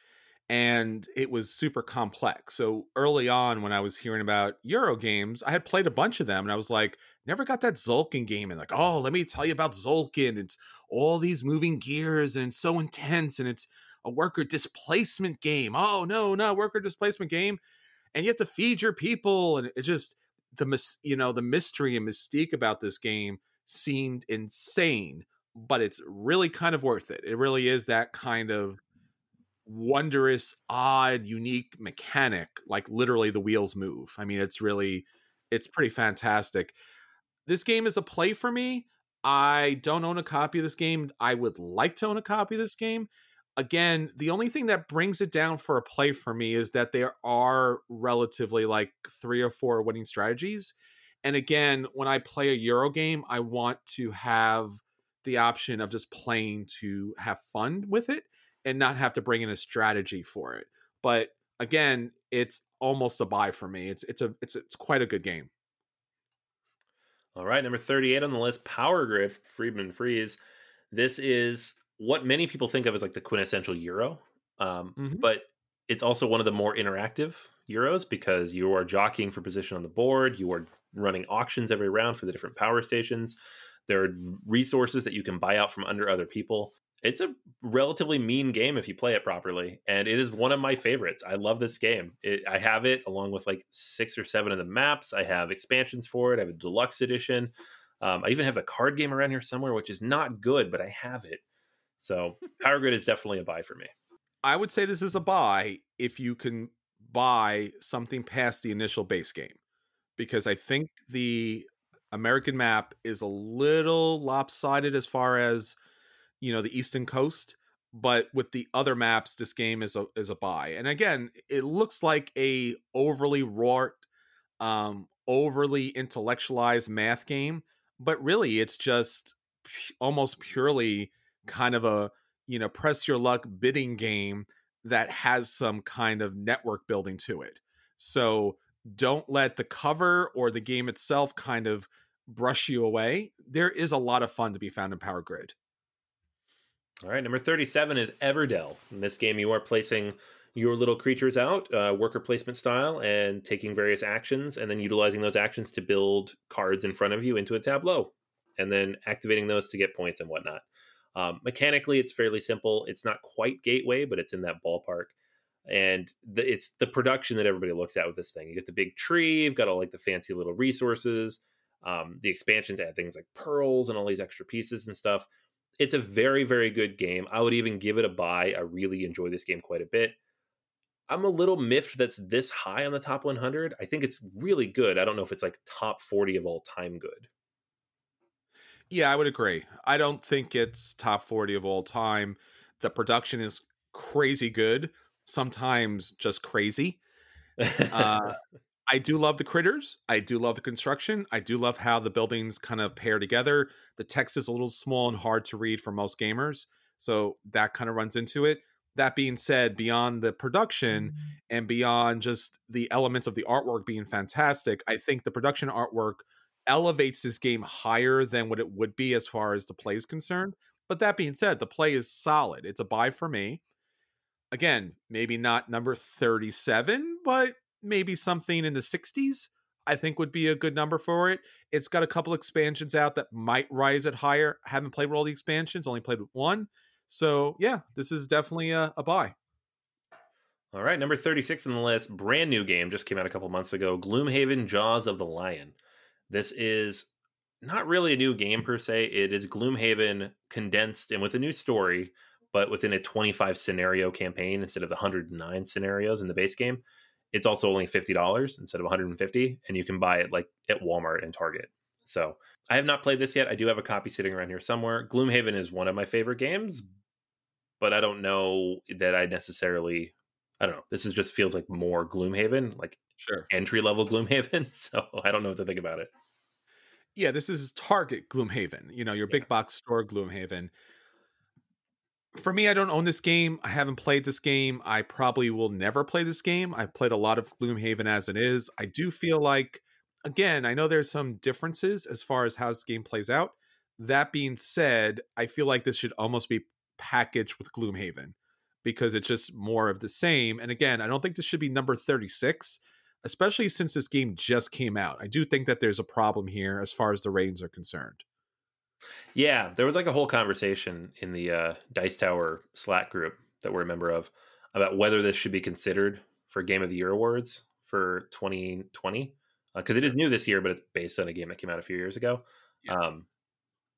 and it was super complex. So early on, when I was hearing about Euro games, I had played a bunch of them, and I was like, never got that Tzolk'in game. And like, oh, let me tell you about Tzolk'in. It's all these moving gears, and it's so intense, and it's a worker displacement game. Oh no, no worker displacement game, and you have to feed your people, and it just the you know the mystery and mystique about this game seemed insane but it's really kind of worth it. It really is that kind of wondrous, odd, unique mechanic. Like literally the wheels move. I mean, it's really, it's pretty fantastic. This game is a play for me. I don't own a copy of this game. I would like to own a copy of this game. Again, the only thing that brings it down for a play for me is that there are relatively like three or four winning strategies. And again, when I play a Euro game, I want to have the option of just playing to have fun with it and not have to bring in a strategy for it. But again, it's almost a buy for me. It's it's a it's it's quite a good game. All right, number 38 on the list, Power Grid, Friedemann Friese. This is what many people think of as like the quintessential Euro. Um, mm-hmm. but it's also one of the more interactive Euros because you are jockeying for position on the board, you are running auctions every round for the different power stations. There are resources that you can buy out from under other people. It's a relatively mean game if you play it properly, and it is one of my favorites. I love this game. It, I have it along with like six or seven of the maps. I have expansions for it. I have a deluxe edition. Um, I even have the card game around here somewhere, which is not good, but I have it. So (laughs) Power Grid is definitely a buy for me. I would say this is a buy if you can buy something past the initial base game, because I think the American map is a little lopsided as far as you know the eastern coast, but with the other maps, this game is a is a buy. And again, it looks like a overly wrought, um, overly intellectualized math game, but really it's just almost purely kind of a you know press your luck bidding game that has some kind of network building to it. So don't let the cover or the game itself kind of brush you away, there is a lot of fun to be found in Power Grid. All right, number 37 is Everdell. In this game, you are placing your little creatures out, uh, worker placement style, and taking various actions, and then utilizing those actions to build cards in front of you into a tableau, and then activating those to get points and whatnot. Um, mechanically, it's fairly simple. It's not quite Gateway, but it's in that ballpark. And the, it's the production that everybody looks at with this thing. You get the big tree, you've got all like the fancy little resources. Um, the expansions add things like pearls and all these extra pieces and stuff. It's a very, very good game. I would even give it a buy. I really enjoy this game quite a bit. I'm a little miffed that's this high on the top 100. I think it's really good. I don't know if it's like top 40 of all time good. Yeah, I would agree. I don't think it's top 40 of all time. The production is crazy good, sometimes just crazy. Uh, (laughs) I do love the critters. I do love the construction. I do love how the buildings kind of pair together. The text is a little small and hard to read for most gamers. So that kind of runs into it. That being said, beyond the production mm-hmm. and beyond just the elements of the artwork being fantastic, I think the production artwork elevates this game higher than what it would be as far as the play is concerned. But that being said, the play is solid. It's a buy for me. Again, maybe not number 37, but maybe something in the 60s I think would be a good number for it. It's got a couple expansions out that might rise it higher. I haven't played with all the expansions, only played with one. So yeah, this is definitely a, a buy. All right, number 36 on the list, brand new game, just came out a couple months ago, Gloomhaven Jaws of the Lion. This is not really a new game per se. It is Gloomhaven condensed and with a new story, but within a 25 scenario campaign instead of the 109 scenarios in the base game it's also only $50 instead of 150 and you can buy it like at Walmart and Target. So, I have not played this yet. I do have a copy sitting around here somewhere. Gloomhaven is one of my favorite games, but I don't know that I necessarily. I don't know. This is just feels like more Gloomhaven, like Sure. entry level Gloomhaven. (laughs) So I don't know what to think about it. Yeah, this is Target Gloomhaven, you know, your big box store Gloomhaven. For me, I don't own this game. I haven't played this game. I probably will never play this game. I've played a lot of Gloomhaven as it is. I do feel like, again, I know there's some differences as far as how this game plays out. That being said, I feel like this should almost be packaged with Gloomhaven because it's just more of the same. And again, I don't think this should be number 36 especially since this game just came out. I do think that there's a problem here as far as the ratings are concerned. Yeah, there was like a whole conversation in the uh, Dice Tower Slack group that we're a member of about whether this should be considered for Game of the Year awards for 2020 because uh, it is new this year, but it's based on a game that came out a few years ago. Yeah. Um,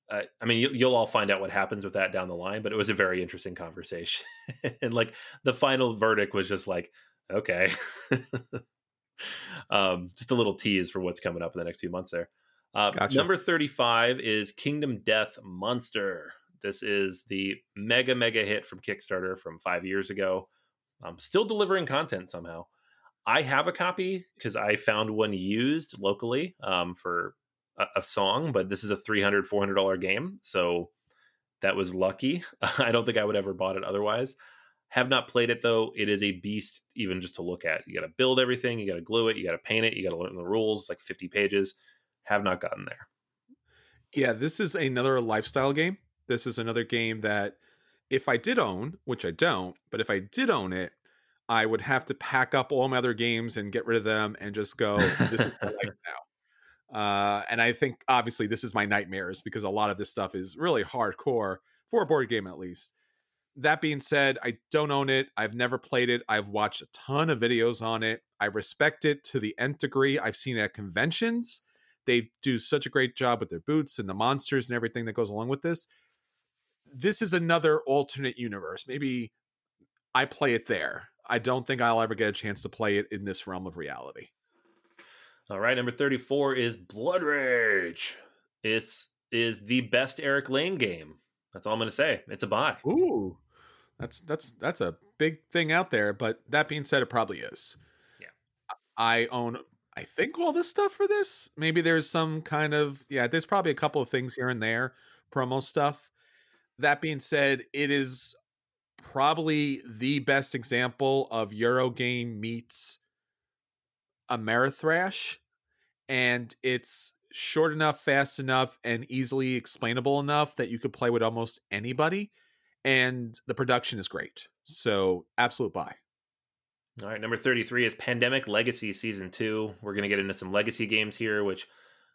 I, I mean, you, you'll all find out what happens with that down the line, but it was a very interesting conversation, (laughs) and like the final verdict was just like, okay. (laughs) um, just a little tease for what's coming up in the next few months there. Uh, gotcha. Number 35 is Kingdom Death Monster. This is the mega, mega hit from Kickstarter from five years ago. I'm still delivering content somehow. I have a copy because I found one used locally um, for a, a, song, but this is a $300, $400 game. So that was lucky. (laughs) I don't think I would ever bought it otherwise. Have not played it though. It is a beast even just to look at. You got to build everything, you got to glue it, you got to paint it, you got to learn the rules. It's like 50 pages. Have not gotten there. Yeah, this is another lifestyle game. This is another game that if I did own, which I don't, but if I did own it, I would have to pack up all my other games and get rid of them and just go, this is my life (laughs) now. Uh, and I think obviously this is my nightmares because a lot of this stuff is really hardcore for a board game at least that being said, I don't own it. I've never played it. I've watched a ton of videos on it. I respect it to the nth degree. I've seen it at conventions. They do such a great job with their boots and the monsters and everything that goes along with this. This is another alternate universe. Maybe I play it there. I don't think I'll ever get a chance to play it in this realm of reality. All right, number 34 is Blood Rage. It's is the best Eric Lang game. That's all I'm going to say. It's a buy. Ooh. That's that's that's a big thing out there. But that being said, it probably is. Yeah. I own I think all this stuff for this. Maybe there's some kind of yeah, there's probably a couple of things here and there, promo stuff. That being said, it is probably the best example of Eurogame meets Ameritrash. And it's short enough, fast enough, and easily explainable enough that you could play with almost anybody and the production is great. So absolute buy. All right, number 33 is Pandemic Legacy Season 2. We're going to get into some legacy games here, which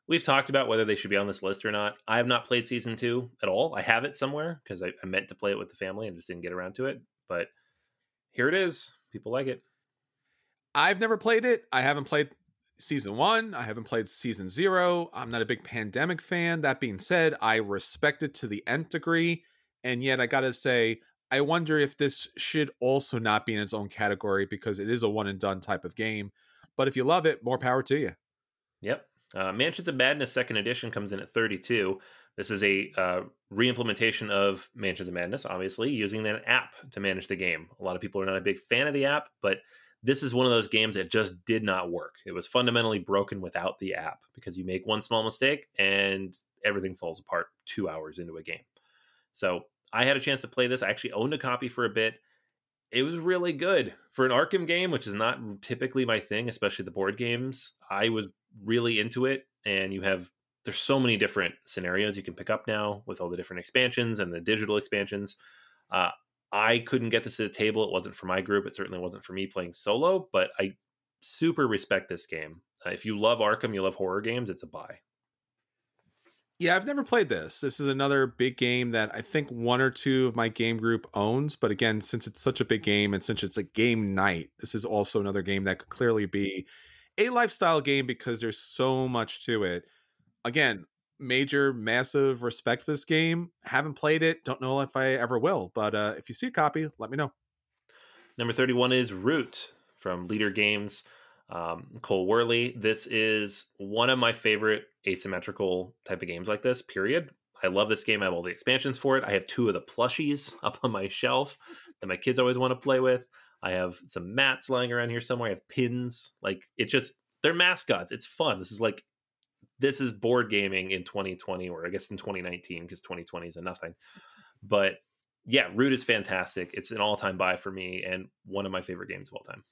we've talked about whether they should be on this list or not. I have not played Season 2 at all. I have it somewhere because I, I, meant to play it with the family and just didn't get around to it. But here it is. People like it. I've never played it. I haven't played Season 1. I haven't played Season 0. I'm not a big Pandemic fan. That being said, I respect it to the nth degree. And yet, I gotta say, I wonder if this should also not be in its own category because it is a one and done type of game. But if you love it, more power to you. Yep. Uh, Mansions of Madness Second Edition comes in at 32. This is a uh, re-implementation of Mansions of Madness, obviously using an app to manage the game. A lot of people are not a big fan of the app, but this is one of those games that just did not work. It was fundamentally broken without the app because you make one small mistake and everything falls apart two hours into a game. So I had a chance to play this. I actually owned a copy for a bit. It was really good for an Arkham game, which is not typically my thing, especially the board games. I was really into it, and you have there's so many different scenarios you can pick up now with all the different expansions and the digital expansions. Uh, I couldn't get this to the table. It wasn't for my group. It certainly wasn't for me playing solo, but I super respect this game. Uh, if you love Arkham, you love horror games, it's a buy. Yeah, I've never played this. This is another big game that I think one or two of my game group owns. But again, since it's such a big game and since it's a game night, this is also another game that could clearly be a lifestyle game because there's so much to it. Again, major, massive respect for this game. Haven't played it. Don't know if I ever will. But uh, if you see a copy, let me know. Number 31 is Root from Leder Games um, Cole Wehrle. This is one of my favorite asymmetrical type of games like this, period. I love this game. I have all the expansions for it. I have two of the plushies (laughs) up on my shelf that my kids always want to play with. I have some mats lying around here somewhere. I have pins. Like it's just they're mascots. It's fun. This is like this is board gaming in 2020 or I guess in 2019 because 2020 is a nothing. But yeah, Root is fantastic. It's an all-time buy for me and one of my favorite games of all time.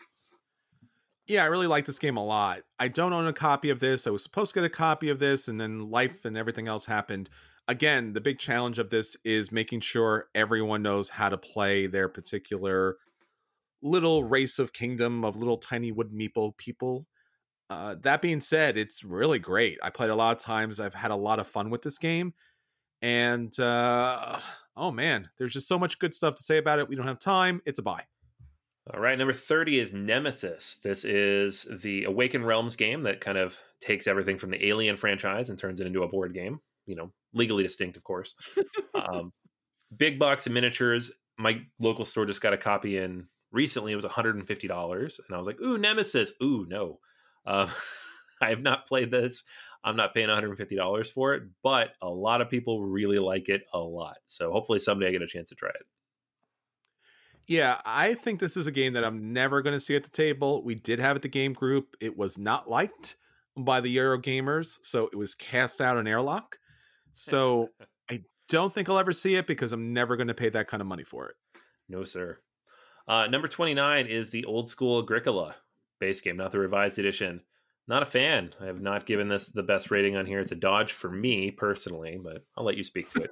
Yeah, I really like this game a lot. I don't own a copy of this. I was supposed to get a copy of this, and then life and everything else happened. Again, the big challenge of this is making sure everyone knows how to play their particular little race of kingdom of little tiny wood meeple people. Uh, that being said, it's really great. I played a lot of times. I've had a lot of fun with this game. And uh, oh man, there's just so much good stuff to say about it. We don't have time. It's a buy. All right, number 30 is Nemesis. This is the Awaken Realms game that kind of takes everything from the Alien franchise and turns it into a board game. You know, legally distinct, of course. um, (laughs) big box of miniatures. My local store just got a copy in recently. It was $150. And I was like, ooh, Nemesis. Ooh, no. Um, (laughs) I have not played this. I'm not paying $150 for it, but a lot of people really like it a lot. So hopefully someday I get a chance to try it. Yeah, I think this is a game that I'm never going to see at the table. We did have at the game group. It was not liked by the Euro gamers, so it was cast out on airlock. So (laughs) I don't think I'll ever see it because I'm never going to pay that kind of money for it. No, sir. Uh, number 29 is the old school Agricola base game, not the revised edition. Not a fan. I have not given this the best rating on here. It's a dodge for me personally, but I'll let you speak to it.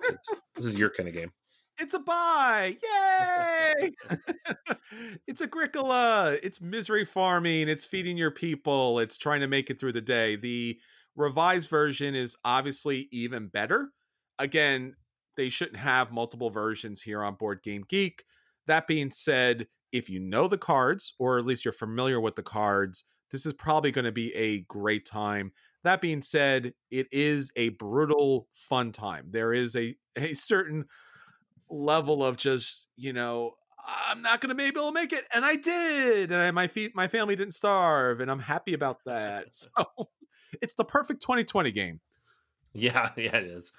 this is your kind of game. (laughs) It's a buy. Yay! (laughs) it's Agricola. It's misery farming. It's feeding your people. It's trying to make it through the day. The revised version is obviously even better. Again, they shouldn't have multiple versions here on Board Game Geek. That being said, if you know the cards, or at least you're familiar with the cards, this is probably going to be a great time. That being said, it is a brutal fun time. There is a, a certain level of just you know I'm not going to be able to make it, and I did, and I, my feet, my family didn't starve, and I'm happy about that. (laughs) So it's the perfect 2020 game. Yeah, (laughs) yeah, it is.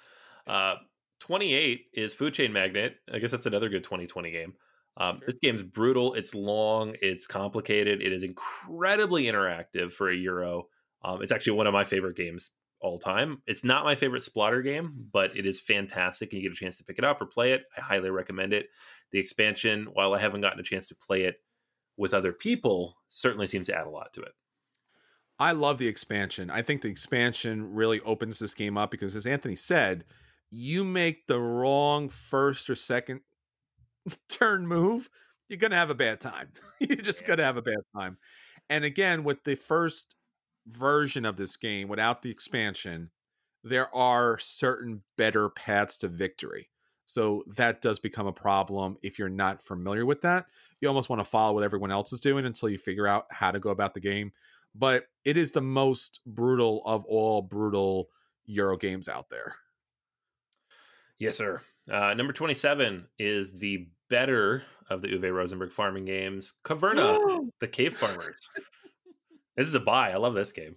Uh, 28 is Food Chain Magnate. I guess that's another good 2020 game. Um, sure. This game's brutal. It's long. It's complicated. It is incredibly interactive for a Euro. Um, it's actually one of my favorite games all time. It's not my favorite Splotter game, but it is fantastic and you get a chance to pick it up or play it. I highly recommend it. The expansion, while I haven't gotten a chance to play it with other people, certainly seems to add a lot to it. I love the expansion. I think the expansion really opens this game up because, as Anthony said, you make the wrong first or second (laughs) turn move, you're going to have a bad time. (laughs) you're just yeah. going to have a bad time. And again, with the first version of this game without the expansion, there are certain better paths to victory. So that does become a problem if you're not familiar with that. You almost want to follow what everyone else is doing until you figure out how to go about the game. But it is the most brutal of all brutal Euro games out there. Yes, sir. Uh, number 27 is the better of the Uwe Rosenberg farming games, Caverna, (gasps) the Cave Farmers. This is a buy. I love this game.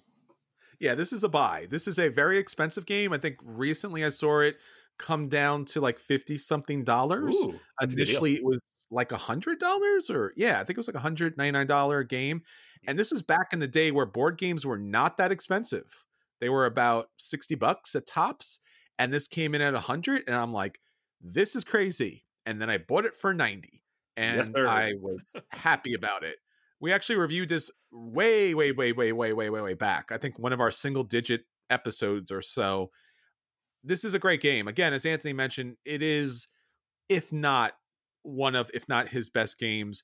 Yeah, this is a buy. This is a very expensive game. I think recently I saw it come down to like 50 something dollars. Ooh, Initially it was like a hundred dollars or yeah, I think it was like a hundred ninety nine dollar game. And this was back in the day where board games were not that expensive. They were about 60 bucks at tops. And this came in at a hundred. And I'm like, this is crazy. And then I bought it for 90 and yes, I was happy about it. We actually reviewed this way, way, way, way, way, way, way, way back. I think one of our single digit episodes or so. This is a great game. Again, as Anthony mentioned, it is, if not one of, if not his best games.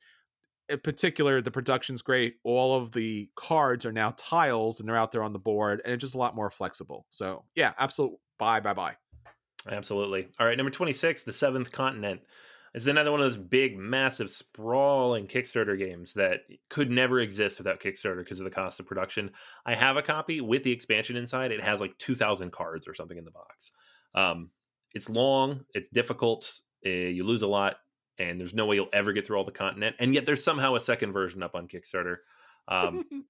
In particular, the production's great. All of the cards are now tiles and they're out there on the board, and it's just a lot more flexible. So, yeah, absolute buy, bye, bye. Absolutely. All right, number 26, The Seventh Continent. It's another one of those big, massive, sprawling Kickstarter games that could never exist without Kickstarter because of the cost of production. I have a copy with the expansion inside. It has like 2,000 cards or something in the box. Um, it's long, it's difficult, uh, you lose a lot, and there's no way you'll ever get through all the continent. And yet there's somehow a second version up on Kickstarter. Um, (laughs)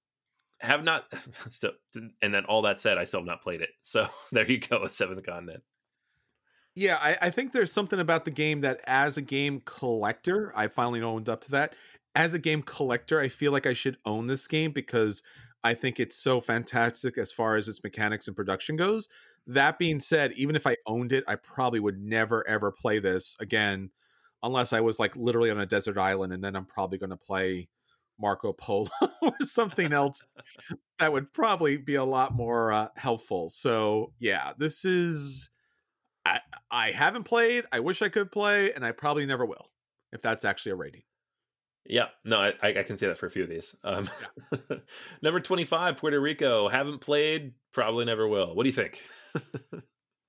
have not, (laughs) still, and then all that said, I still have not played it. So (laughs) there you go, a seventh continent. Yeah, I, I think there's something about the game that, as a game collector, I finally owned up to that. As a game collector, I feel like I should own this game because I think it's so fantastic as far as its mechanics and production goes. That being said, even if I owned it, I probably would never ever play this again unless I was like literally on a desert island and then I'm probably going to play Marco Polo (laughs) or something else that would probably be a lot more uh, helpful. So, yeah, this is I I haven't played, I wish I could play and I probably never will if that's actually a rating. Yeah, no, I, I can say that for a few of these. Um, yeah. (laughs) number 25, Puerto Rico. Haven't played, probably never will. What do you think? (laughs)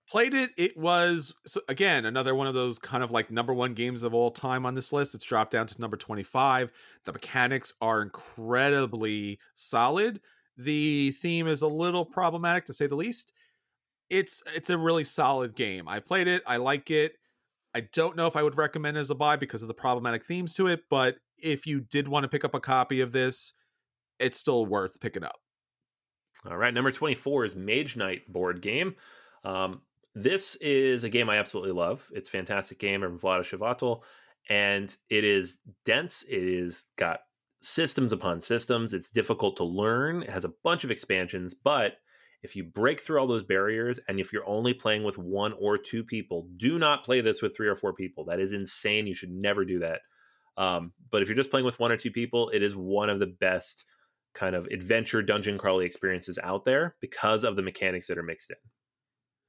Played it. It was, so again, another one of those kind of like number one games of all time on this list. It's dropped down to number 25. The mechanics are incredibly solid. The theme is a little problematic to say the least. It's it's a really solid game. I played it. I like it. I don't know if I would recommend it as a buy because of the problematic themes to it, but if you did want to pick up a copy of this, it's still worth picking up. All right, number 24 is Mage Knight board game. Um, this is a game I absolutely love. It's a fantastic game from Vlaada Chvátil, and it is dense. It is got systems upon systems. It's difficult to learn. It has a bunch of expansions, but if you break through all those barriers and if you're only playing with one or two people, do not play this with three or four people. That is insane. You should never do that. Um, but if you're just playing with one or two people, it is one of the best kind of adventure dungeon crawly experiences out there because of the mechanics that are mixed in.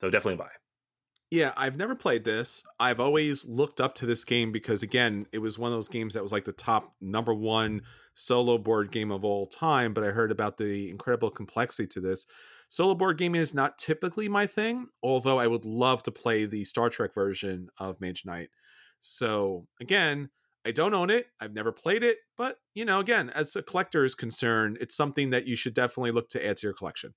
So definitely buy. Yeah, I've never played this. I've always looked up to this game because again, it was one of those games that was like the top number 1 solo board game of all time, but I heard about the incredible complexity to this. Solo board gaming is not typically my thing, although I would love to play the Star Trek version of Mage Knight. So, again, I don't own it. I've never played it, but you know, again, as a collector is concerned, it's something that you should definitely look to add to your collection.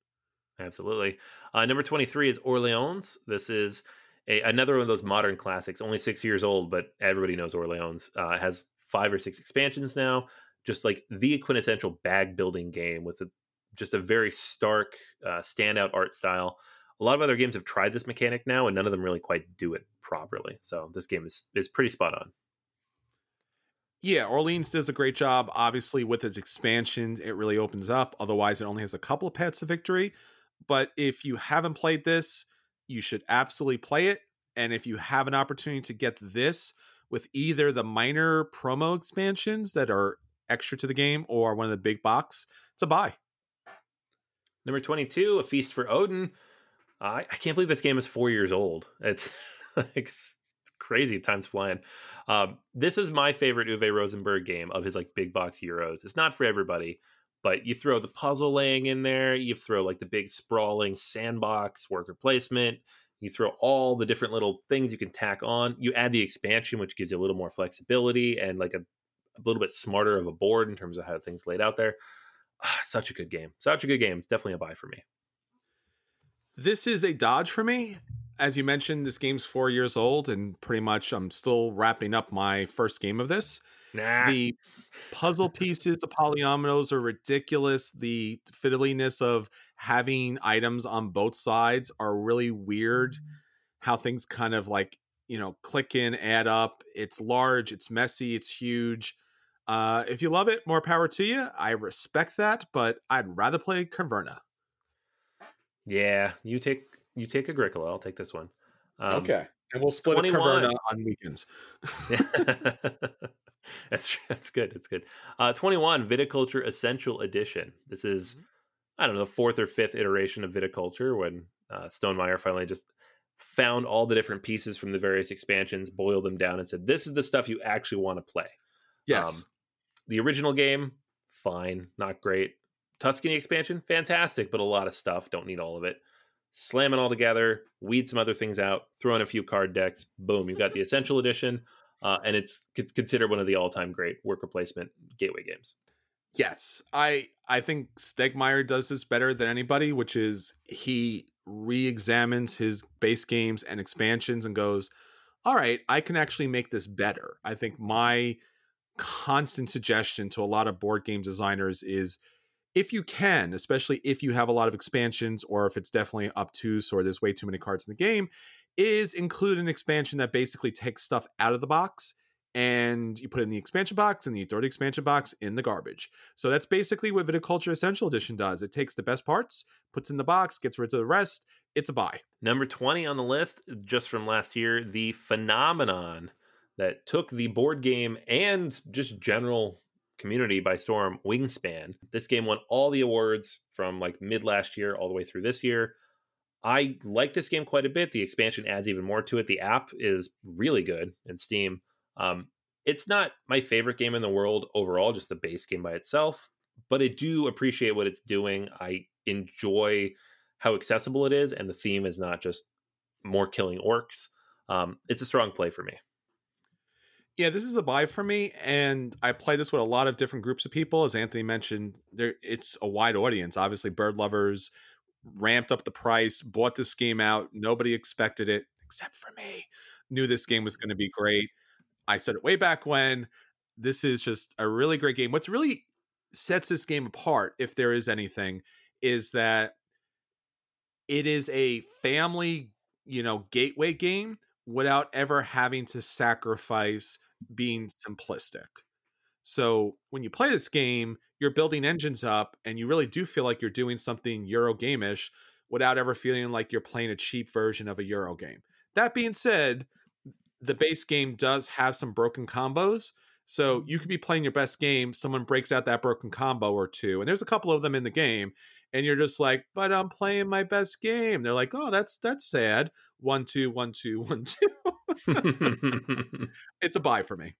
Absolutely. Uh, number 23 is Orleans. This is a, another one of those modern classics, only six years old, but everybody knows Orleans. Uh, has five or six expansions now, just like the quintessential bag building game with a, just a very stark, uh, standout art style. A lot of other games have tried this mechanic now, and none of them really quite do it properly. So this game is is pretty spot on. Yeah, Orleans does a great job. Obviously, with its expansion, it really opens up. Otherwise, it only has a couple of paths to victory. But if you haven't played this, you should absolutely play it. And if you have an opportunity to get this with either the minor promo expansions that are extra to the game or one of the big box, it's a buy. Number 22, A Feast for Odin. I can't believe this game is four years old. (laughs) It's crazy. Time's flying. Um, this is my favorite Uwe Rosenberg game of his like big box Euros. It's not for everybody, but you throw the puzzle laying in there, you throw like the big sprawling sandbox worker placement, you throw all the different little things you can tack on. You add the expansion, which gives you a little more flexibility and like a, a little bit smarter of a board in terms of how things laid out there. Ah, such a good game. Such a good game. It's definitely a buy for me. This is a dodge for me as you mentioned, this game's four years old, and pretty much I'm still wrapping up my first game of this. Nah. The puzzle (laughs) pieces, the polyominoes are ridiculous. The fiddliness of having items on both sides are really weird. How things kind of like, you know, click in, add up. It's large, it's messy, it's huge. Uh, if you love it, more power to you. I respect that, but I'd rather play Caverna. Yeah, you take you take Agricola. I'll take this one. Um, okay, and we'll split 21. a Caverna on weekends. (laughs) that's that's good. That's good. Uh, Twenty one Viticulture Essential Edition. This is mm-hmm. I don't know the fourth or fifth iteration of Viticulture when uh, Stonemaier finally just found all the different pieces from the various expansions, boiled them down, and said, "This is the stuff you actually want to play." Yes. Um, the original game, fine, not great. Tuscany expansion, fantastic, but a lot of stuff. Don't need all of it slam it all together, weed some other things out, throw in a few card decks. Boom, you've got the Essential Edition, uh, and it's, it's considered one of the all-time great worker placement gateway games. Yes, I I think Stegmaier does this better than anybody, which is he re-examines his base games and expansions and goes, "All right, I can actually make this better." I think my constant suggestion to a lot of board game designers is if you can, especially if you have a lot of expansions or if it's definitely obtuse or there's way too many cards in the game, is include an expansion that basically takes stuff out of the box and you put it in the expansion box and the expansion box in the garbage. So that's basically what Viticulture Essential Edition does. It takes the best parts, puts in the box, gets rid of the rest. It's a buy. Number 20 on the list, just from last year, the phenomenon that took the board game and just general community by storm, Wingspan. This game won all the awards from like mid last year all the way through this year. I like this game quite a bit. The expansion adds even more to it. The app is really good in Steam. Um, it's not my favorite game in the world overall, just the base game by itself, but I do appreciate what it's doing. I enjoy how accessible it is, and the theme is not just more killing orcs. Um, it's a strong play for me. Yeah, this is a buy for me, and I play this with a lot of different groups of people. As Anthony mentioned, there it's a wide audience. Obviously, bird lovers ramped up the price, bought this game out. Nobody expected it except for me. Knew this game was going to be great. I said it way back when. This is just a really great game. What's really sets this game apart, if there is anything, is that it is a family, you know, gateway game without ever having to sacrifice being simplistic. So when you play this game, you're building engines up and you really do feel like you're doing something Euro game-ish without ever feeling like you're playing a cheap version of a Euro game. That being said, the base game does have some broken combos. So mm. you could be playing your best game, someone breaks out that broken combo or two, and there's a couple of them in the game, and you're just like, "But I'm playing my best game." They're like, "Oh, that's that's sad." One two one two (laughs) one two. (laughs) it's a buy for me.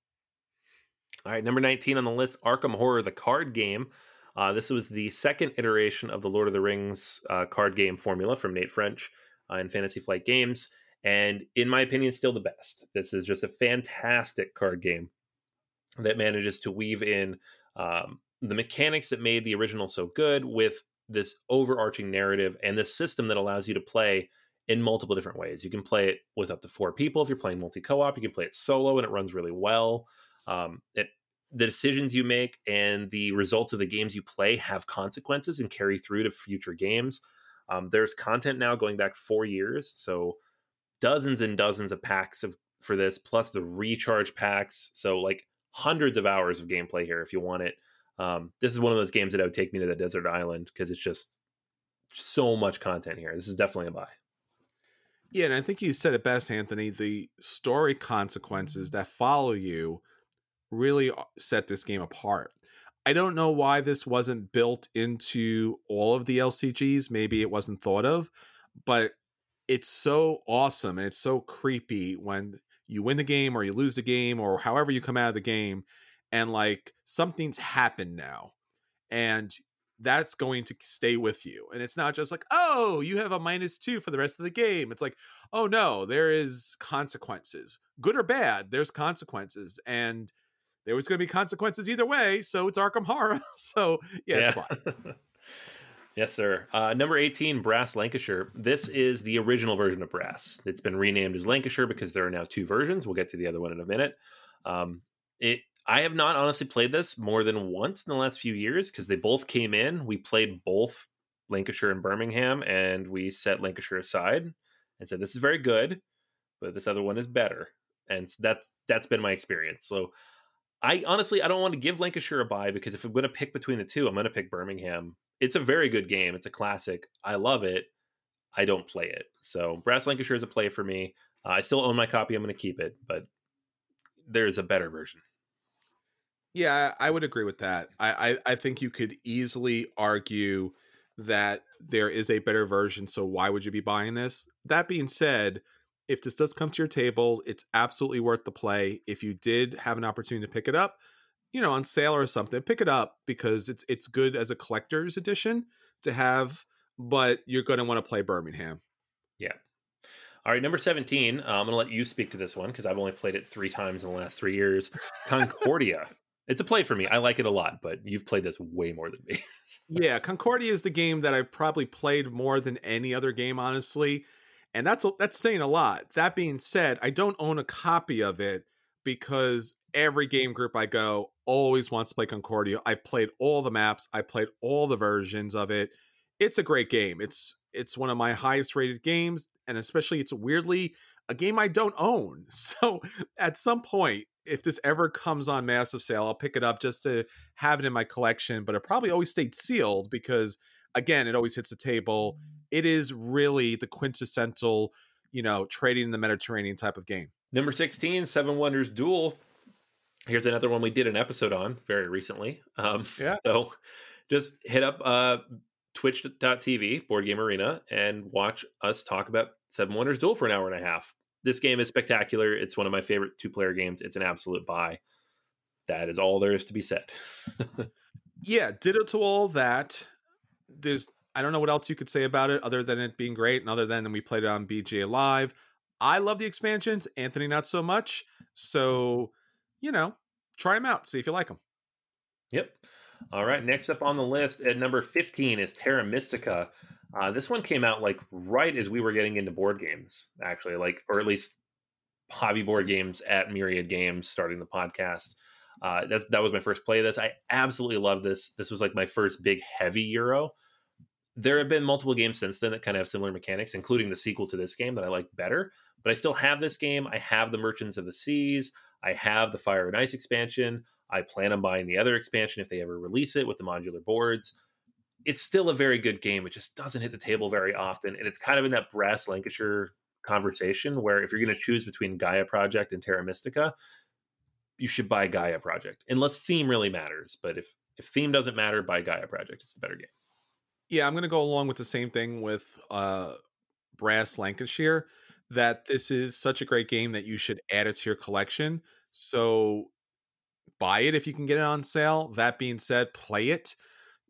All right, number 19 on the list Arkham Horror, the card game. Uh, this was the second iteration of the Lord of the Rings uh, card game formula from Nate French uh, in Fantasy Flight Games and in my opinion, still the best. This is just a fantastic card game that manages to weave in um, the mechanics that made the original so good with this overarching narrative and this system that allows you to play in multiple different ways. You can play it with up to four people if you're playing multi co-op. You can play it solo, and it runs really well. Um, it the decisions you make and the results of the games you play have consequences and carry through to future games. Um, there's content now going back four years, so dozens and dozens of packs of for this, plus the recharge packs. So like hundreds of hours of gameplay here if you want it. Um, this is one of those games that would take me to the desert island because it's just so much content here. This is definitely a buy. Yeah, and I think you said it best, Anthony. The story consequences that follow you really uh, set this game apart. I don't know why this wasn't built into all of the LCGs. Maybe it wasn't thought of, but it's so awesome and it's so creepy when you win the game or you lose the game or however you come out of the game and like something's happened now and that's going to stay with you and it's not just like oh you have a minus two for the rest of the game it's like oh no there is consequences good or bad there's consequences and there was going to be consequences either way so it's arkham horror (laughs) so yeah, yeah. fine (laughs) Yes, sir. Uh, number 18, Brass Lancashire. This is the original version of Brass. It's been renamed as Lancashire because there are now two versions. We'll get to the other one in a minute. Um, it I have not honestly played this more than once in the last few years because they both came in. We played both Lancashire and Birmingham, and we set Lancashire aside and said, This is very good, but this other one is better. And that's that's been my experience. So I honestly I don't want to give Lancashire a buy because if I'm going to pick between the two, I'm going to pick Birmingham it's a very good game. It's a classic. I love it. I don't play it. So Brass Lancashire is a play for me. Uh, I still own my copy. I'm going to keep it, but there's a better version. Yeah, I would agree with that. I, I, I think you could easily argue that there is a better version. So why would you be buying this? That being said, if this does come to your table, it's absolutely worth the play. If you did have an opportunity to pick it up, you know, on sale or something, pick it up because it's it's good as a collector's edition to have, but you're going to want to play Birmingham. Yeah. All right, number 17. Uh, I'm going to let you speak to this one because I've only played it three times in the last three years. (laughs) Concordia. It's a play for me. I like it a lot, but you've played this way more than me. (laughs) yeah, Concordia is the game that I've probably played more than any other game, honestly. And that's that's saying a lot. That being said, I don't own a copy of it because every game group I go always wants to play Concordia. I've played all the maps, I played all the versions of it. It's a great game. It's It's one of my highest rated games, and especially it's weirdly a game I don't own. (laughs) So at some point, if this ever comes on massive sale, I'll pick it up just to have it in my collection. But it probably always stayed sealed because, again, it always hits the table. It is really the quintessential, you know, trading in the Mediterranean type of game. Number 16, Seven Wonders Duel. Here's another one we did an episode on very recently. Um, Yeah. So just hit up uh, twitch.tv, Board Game Arena, and watch us talk about Seven Wonders Duel for an hour and a half. This game is spectacular. It's one of my favorite two player games. It's an absolute buy. That is all there is to be said. (laughs) yeah, ditto to all that. There's I don't know what else you could say about it other than it being great and other than we played it on BGA Live. I love the expansions. Anthony, not so much. So, you know, try them out. See if you like them. Yep. All right. Next up on the list at number 15 is Terra Mystica. Uh, this one came out like right as we were getting into board games, actually, like, or at least hobby board games at Myriad Games, starting the podcast. Uh, that's that was my first play of this. I absolutely love this. This was like my first big heavy Euro. There have been multiple games since then that kind of have similar mechanics, including the sequel to this game that I like better. But I still have this game. I have the Merchants of the Seas. I have the Fire and Ice expansion. I plan on buying the other expansion if they ever release it with the modular boards. It's still a very good game. It just doesn't hit the table very often. And it's kind of in that brass Lancashire conversation where if you're going to choose between Gaia Project and Terra Mystica, you should buy Gaia Project, unless theme really matters. But if if theme doesn't matter, buy Gaia Project. It's the better game. Yeah, I'm going to go along with the same thing with uh, Brass Lancashire. That this is such a great game that you should add it to your collection. So buy it if you can get it on sale. That being said, play it.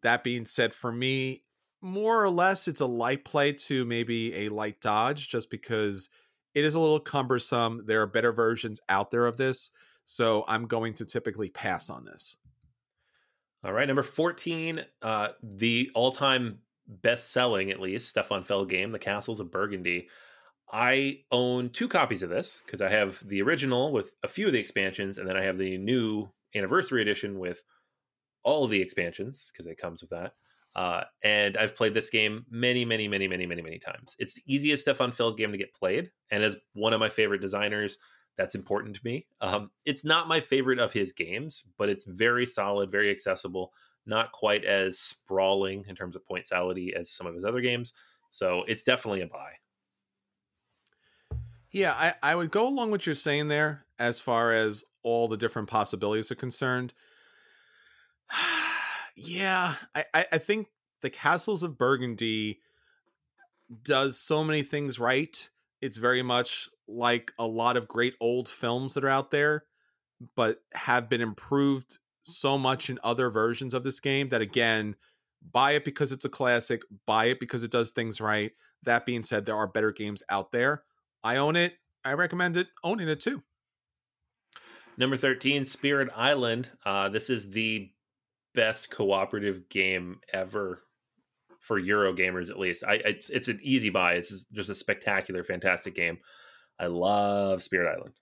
That being said, for me, more or less, it's a light play to maybe a light dodge, just because it is a little cumbersome. There are better versions out there of this. So I'm going to typically pass on this. All right, number 14, uh, the all time best selling, at least, Stefan Feld game, The Castles of Burgundy. I own two copies of this because I have the original with a few of the expansions, and then I have the new anniversary edition with all the expansions because it comes with that. Uh, and I've played this game many, many, many, many, many, many times. It's the easiest Stefan Feld game to get played, and as one of my favorite designers, that's important to me. Um, it's not my favorite of his games, but it's very solid, very accessible, not quite as sprawling in terms of point sality as some of his other games. So it's definitely a buy. Yeah, I, I would go along what you're saying there as far as all the different possibilities are concerned. (sighs) yeah, I, I, think the Castles of Burgundy does so many things right. It's very much like a lot of great old films that are out there, but have been improved so much in other versions of this game that again, buy it because it's a classic, buy it because it does things right. That being said, there are better games out there. I own it. I recommend it. Owning it too. Number 13, Spirit Island. Uh, this is the best cooperative game ever for Euro gamers, at least. I it's it's an easy buy. It's just a spectacular, fantastic game. I love Spirit Island.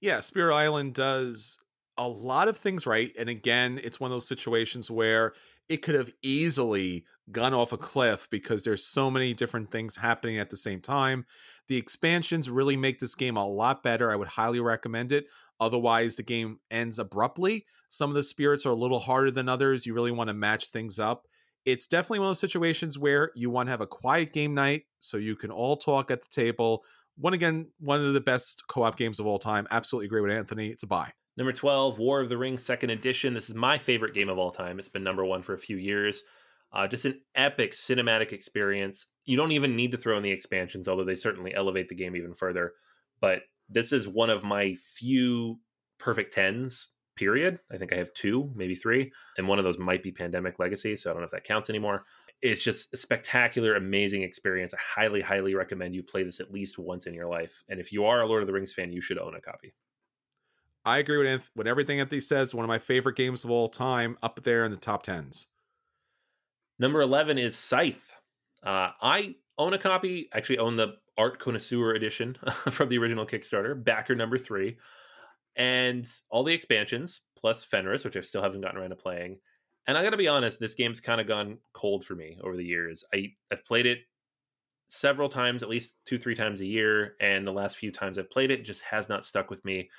Yeah, Spirit Island does a lot of things right. And again, it's one of those situations where it could have easily gone off a cliff because there's so many different things happening at the same time. The expansions really make this game a lot better. I would highly recommend it. Otherwise, the game ends abruptly. Some of the spirits are a little harder than others. You really want to match things up. It's definitely one of those situations where you want to have a quiet game night so you can all talk at the table. One again, one of the best co-op games of all time. Absolutely agree with Anthony. It's a buy. Number 12, War of the Rings Second Edition. This is my favorite game of all time. It's been number one for a few years. Uh, just an epic cinematic experience. You don't even need to throw in the expansions, although they certainly elevate the game even further. But this is one of my few perfect tens, period. I think I have two, maybe three. And one of those might be Pandemic Legacy, so I don't know if that counts anymore. It's just a spectacular, amazing experience. I highly, highly recommend you play this at least once in your life. And if you are a Lord of the Rings fan, you should own a copy. I agree with Anth- with everything Anthony says. One of my favorite games of all time, up there in the top tens. Number 11 is Scythe. Uh, I own a copy, actually own the Art Connoisseur edition (laughs) from the original Kickstarter, backer number three, and all the expansions, plus Fenris, which I still haven't gotten around to playing. And I got to be honest, this game's kind of gone cold for me over the years. I I've played it several times, at least two three times a year, and the last few times I've played it just has not stuck with me.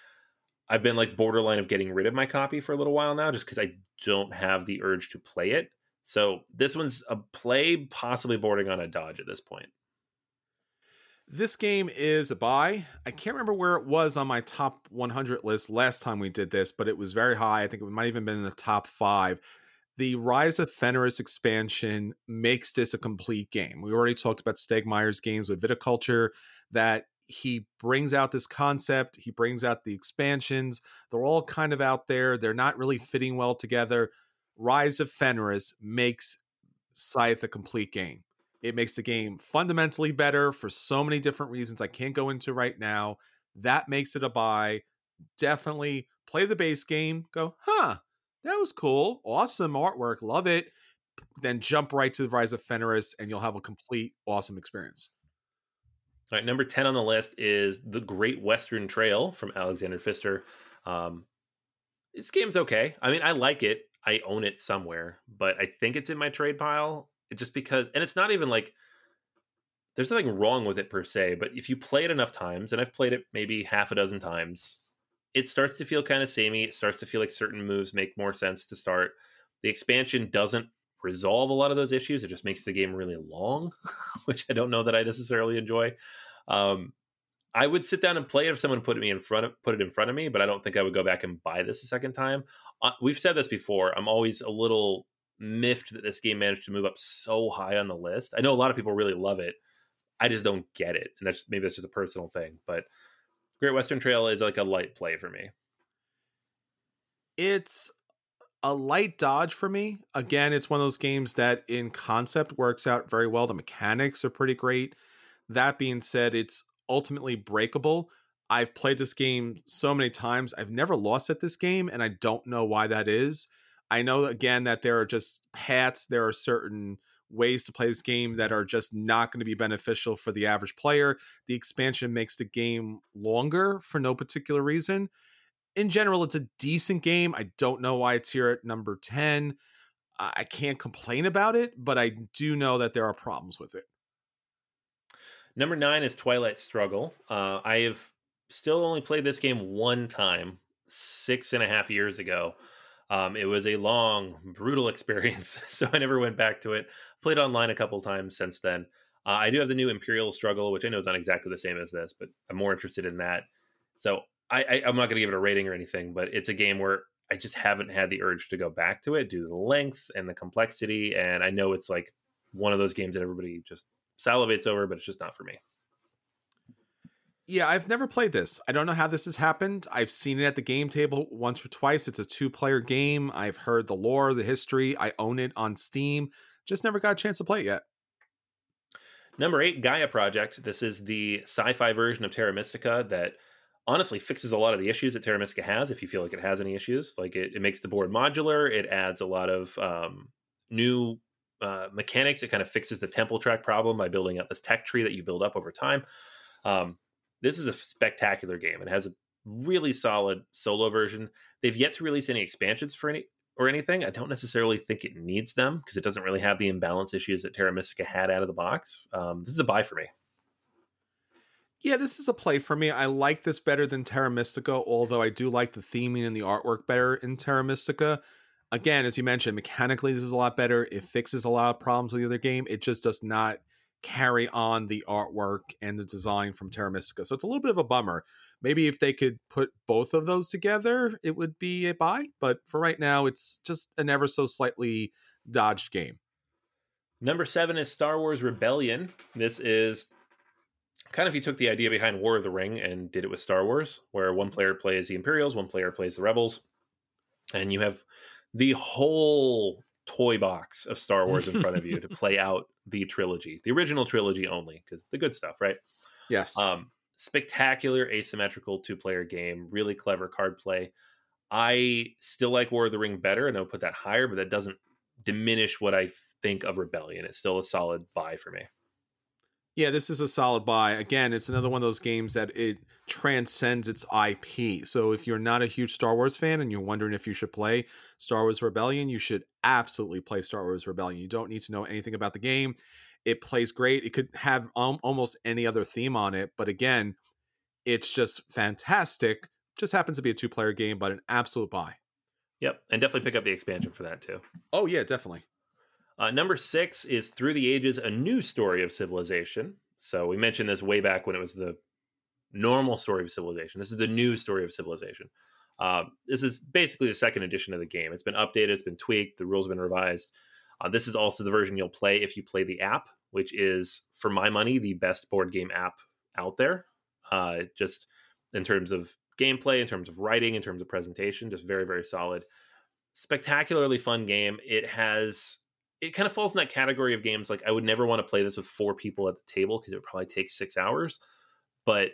I've been like borderline of getting rid of my copy for a little while now, just because I don't have the urge to play it. So this one's a play, possibly bordering on a dodge at this point. This game is a buy. I can't remember where it was on my top 100 list last time we did this, but it was very high. I think it might even been in the top five. The Rise of Fenris expansion makes this a complete game. We already talked about Stegmaier's games with Viticulture, that he brings out this concept, he brings out the expansions. They're all kind of out there, they're not really fitting well together. Rise of Fenris makes Scythe a complete game. It makes the game fundamentally better for so many different reasons I can't go into right now. That makes it a buy. Definitely play the base game. Go, huh, that was cool. Awesome artwork. Love it. Then jump right to the Rise of Fenris and you'll have a complete awesome experience. All right, number 10 on the list is The Great Western Trail from Alexander Pfister. Um, this game's okay. I mean, I like it. I own it somewhere, but I think it's in my trade pile just because and it's not even like there's nothing wrong with it per se but if you play it enough times and i've played it maybe half a dozen times it starts to feel kind of samey it starts to feel like certain moves make more sense to start. The expansion doesn't resolve a lot of those issues it just makes the game really long (laughs) which i don't know that i necessarily enjoy. Um, i would sit down and play it if someone put me in front of put it in front of me but i don't think i would go back and buy this a second time. Uh, we've said this before i'm always a little miffed that this game managed to move up so high on the list. I know a lot of people really love it. I just don't get it, and that's maybe that's just a personal thing. But Great Western Trail is like a light play for me. It's a light dodge for me. Again, it's one of those games that in concept works out very well. The mechanics are pretty great. That being said, it's ultimately breakable. I've played this game so many times. I've never lost at this game, and I don't know why that is. I know again that there are just paths, there are certain ways to play this game that are just not going to be beneficial for the average player. The expansion makes the game longer for no particular reason. In general, it's a decent game. I don't know why it's here at number 10. I can't complain about it, but I do know that there are problems with it. Number nine is Twilight Struggle. Uh, I have still only played this game one time, six and a half years ago. Um, it was a long, brutal (laughs) experience, (laughs) so I never went back to it. Played online a couple times since then. Uh, I do have the new Imperial Struggle, which I know is not exactly the same as this, but I'm more interested in that. So I, I, I'm not going to give it a rating or anything, but it's a game where I just haven't had the urge to go back to it due to the length and the complexity. And I know it's like one of those games that everybody just salivates over, but it's just not for me. Yeah, I've never played this. I don't know how this has happened. I've seen it at the game table once or twice. It's a two player game. I've heard the lore, the history. I own it on Steam. Just never got a chance to play it yet. Number eight, Gaia Project. This is the sci fi version of Terra Mystica that honestly fixes a lot of the issues that Terra Mystica has if you feel like it has any issues. Like it, it makes the board modular, it adds a lot of um, new uh, mechanics. It kind of fixes the temple track problem by building up this tech tree that you build up over time. Um, this is a spectacular game. It has a really solid solo version. They've yet to release any expansions for any or anything. I don't necessarily think it needs them because it doesn't really have the imbalance issues that Terra Mystica had out of the box. Um, this is a buy for me. Yeah, this is a play for me. I like this better than Terra Mystica, although I do like the theming and the artwork better in Terra Mystica. Again, as you mentioned, mechanically this is a lot better. It fixes a lot of problems of the other game. It just does not carry on the artwork and the design from Terra Mystica. So it's a little bit of a bummer. Maybe if they could put both of those together, it would be a buy. But for right now, it's just an ever so slightly dodged game. Number seven is Star Wars Rebellion. This is kind of you took the idea behind War of the Ring and did it with Star Wars, where one player plays the Imperials, one player plays the Rebels, and you have the whole toy box of Star Wars in front of you to (laughs) play out the trilogy, the original trilogy only, because the good stuff, right? Yes. Um, spectacular asymmetrical two player game, really clever card play. I still like War of the Ring better, and I'll put that higher, but that doesn't diminish what I think of Rebellion. It's still a solid buy for me. Yeah, this is a solid buy. Again, it's another one of those games that it transcends its IP. So if you're not a huge Star Wars fan and you're wondering if you should play Star Wars Rebellion, you should absolutely play Star Wars Rebellion. You don't need to know anything about the game. It plays great. It could have um, almost any other theme on it, but again, it's just fantastic. Just happens to be a two-player game, but an absolute buy. Yep, and definitely pick up the expansion for that too. Oh yeah, definitely. Uh, number six is Through the Ages, a new story of civilization. So we mentioned this way back when it was the normal story of civilization. This is the new story of civilization. Uh, this is basically the second edition of the game. It's been updated, it's been tweaked, the rules have been revised. Uh, this is also the version you'll play if you play the app, which is, for my money, the best board game app out there. Uh, just in terms of gameplay, in terms of writing, in terms of presentation, just very, very solid. Spectacularly fun game. It has it kind of falls in that category of games like I would never want to play this with four people at the table because it would probably take six hours. But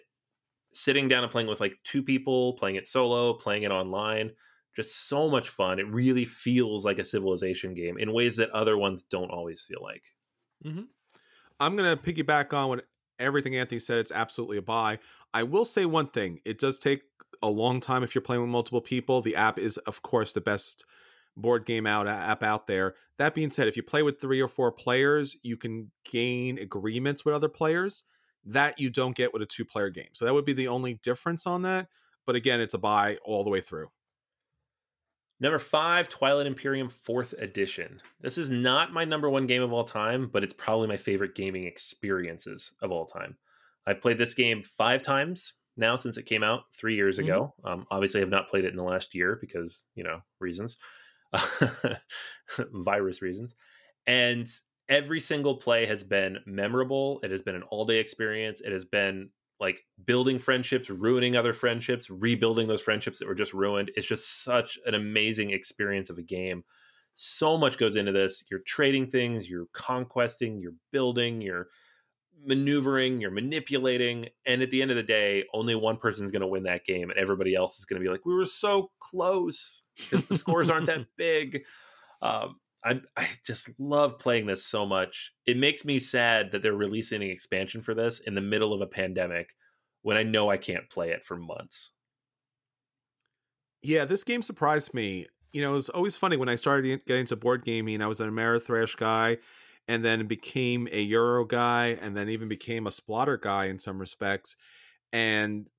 sitting down and playing with like two people, playing it solo, playing it online, just so much fun. It really feels like a civilization game in ways that other ones don't always feel like. Mm-hmm. I'm gonna piggyback on what everything Anthony said. It's absolutely a buy. I will say one thing: it does take a long time if you're playing with multiple people. The app is, of course, the best board game out app out there. That being said, if you play with three or four players, you can gain agreements with other players that you don't get with a two player game. So that would be the only difference on that. But again, it's a buy all the way through. Number five, Twilight Imperium fourth edition. This is not my number one game of all time, but it's probably my favorite gaming experiences of all time. I've played this game five times now since it came out three years mm-hmm. ago. Um, obviously, I have not played it in the last year because, you know, reasons. (laughs) virus reasons. And every single play has been memorable. It has been an all day experience. It has been like building friendships, ruining other friendships, rebuilding those friendships that were just ruined. It's just such an amazing experience of a game. So much goes into this. You're trading things, you're conquesting, you're building, you're maneuvering, you're manipulating, and at the end of the day, only one person's going to win that game, and everybody else is going to be like, "We were so close," because the scores aren't that (laughs) big. Um, I I just love playing this so much. It makes me sad that they're releasing an expansion for this in the middle of a pandemic when I know I can't play it for months. Yeah, this game surprised me. You know, it was always funny when I started getting into board gaming. I was an Ameritrash guy and then became a Euro guy, and then even became a Splotter guy in some respects, and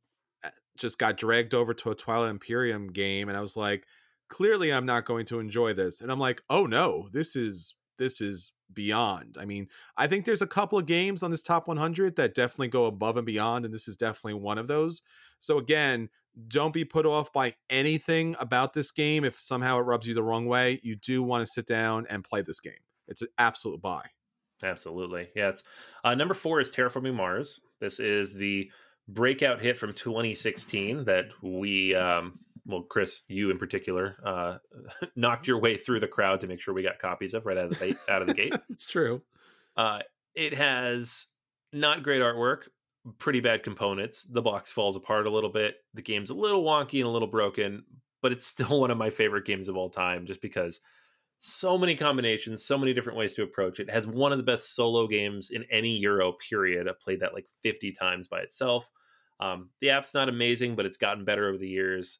uh, just got dragged over to a Twilight Imperium game, and I was like, clearly I'm not going to enjoy this, and I'm like, oh no, this is this is beyond. I mean, I think there's a couple of games on this top 100 that definitely go above and beyond, and this is definitely one of those. So again, don't be put off by anything about this game if somehow it rubs you the wrong way. You do want to sit down and play this game it's an absolute buy. Absolutely. Yes. Uh, number four is Terraforming Mars. This is the breakout hit from 2016 that we, um, well, Chris, you in particular, uh, (laughs) knocked your way through the crowd to make sure we got copies of right out of the, out of the gate. (laughs) it's true. Uh, it has not great artwork, pretty bad components. The box falls apart a little bit. The game's a little wonky and a little broken, but it's still (laughs) one of my favorite games of all time just because – so many combinations, so many different ways to approach it. it. has one of the best solo games in any Euro period. I've played that like 50 times by itself. Um, the app's not amazing, but it's gotten better over the years.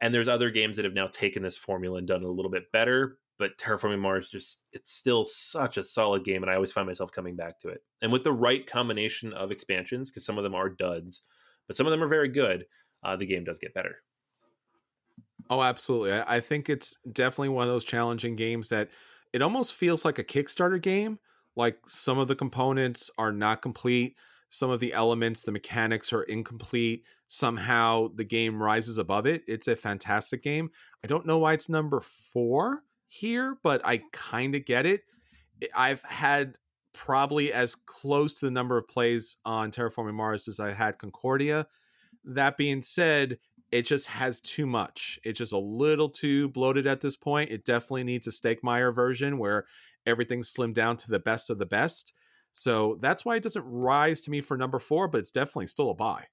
And there's other games that have now taken this formula and done it a little bit better. But Terraforming Mars just it's still such a solid game, and I always find myself coming back to it. And with the right combination of expansions, because some of them are duds, but some of them are very good, uh, the game does get better. Oh, absolutely. I, I think it's definitely one of those challenging games that it almost feels like a Kickstarter game. Like some of the components are not complete, some of the elements, the mechanics are incomplete. Somehow the game rises above it. It's a fantastic game. I don't know why it's number four here, but I kind of get it. I've had probably as close to the number of plays on Terraforming Mars as I had Concordia. That being said, it just has too much. It's just a little too bloated at this point. It definitely needs a Stegmaier version where everything's slimmed down to the best of the best. So that's why it doesn't rise to me for number four, but it's definitely still a buy.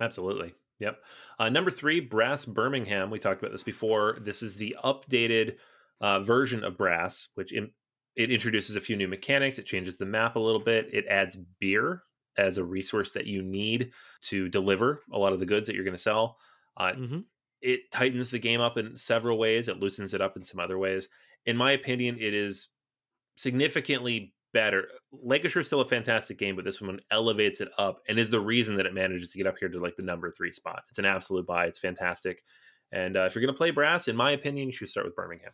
Absolutely. Yep. Uh, number three, Brass Birmingham. We talked about this before. This is the updated uh, version of Brass, which it introduces a few new mechanics. It changes the map a little bit. It adds beer as a resource that you need to deliver a lot of the goods that you're going to sell. Uh, mm-hmm. It tightens the game up in several ways. It loosens it up in some other ways. In my opinion, it is significantly better. Lancashire is still a fantastic game, but this one elevates it up and is the reason that it manages to get up here to like the number three spot. It's an absolute buy. It's fantastic. And uh, if you're going to play brass, in my opinion, you should start with Birmingham.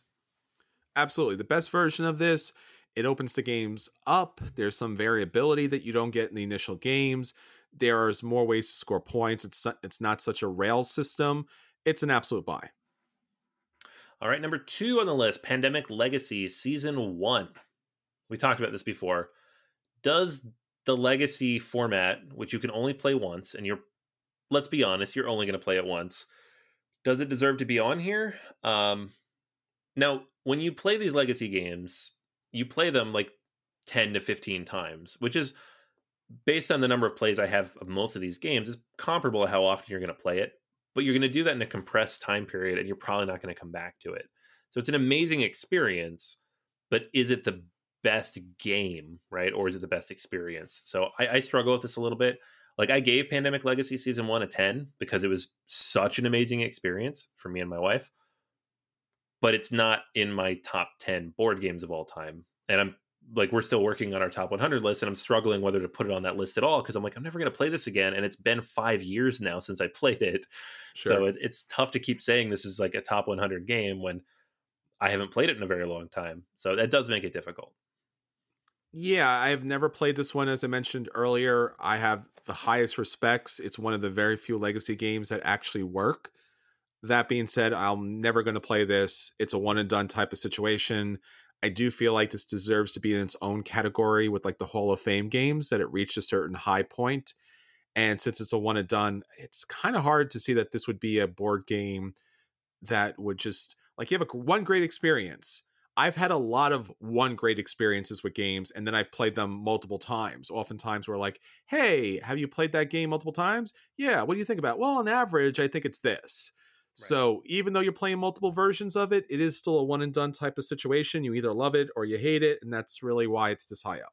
Absolutely. The best version of this, it opens the games up. There's some variability that you don't get in the initial games. There's more ways to score points. It's it's not such a rail system. It's an absolute buy. All right, number two on the list, Pandemic Legacy Season One. We talked about this before. Does the Legacy format, which you can only play once, and you're, let's be honest, you're only going to play it once, does it deserve to be on here? Um, now, when you play these Legacy games, you play them like 10 to 15 times, which is based on the number of plays I have of most of these games, is comparable to how often you're going to play it but you're going to do that in a compressed time period and you're probably not going to come back to it. So it's an amazing experience, but is it the best game, right? Or is it the best experience? So I, I struggle with this a little bit. Like I gave Pandemic Legacy season one a 10 because it was such an amazing experience for me and my wife. But it's not in my top 10 board games of all time. And I'm like we're still working on our top 100 list and i'm struggling whether to put it on that list at all because i'm like i'm never going to play this again and it's been five years now since i played it. Sure. so it, it's tough to keep saying this is like a top 100 game when i haven't played it in a very long time. So that does make it difficult. Yeah i've never played this one as i mentioned earlier. I have the highest respects. It's one of the very few legacy games that actually work. That being said i'm never going to play this. It's a one and done type of situation I do feel like this deserves to be in its own category with like the Hall of Fame games that it reached a certain high point. And since it's a one and done, it's kind of hard to see that this would be a board game that would just like you have a one great experience. I've had a lot of one great experiences with games, and then I've played them multiple times. Oftentimes, we're like, "Hey, have you played that game multiple times? Yeah. What do you think about? Well, on average, I think it's this." So even though you're playing multiple versions of it, it is still a one and done type of situation. You either love it or you hate it, and that's really why it's this high up.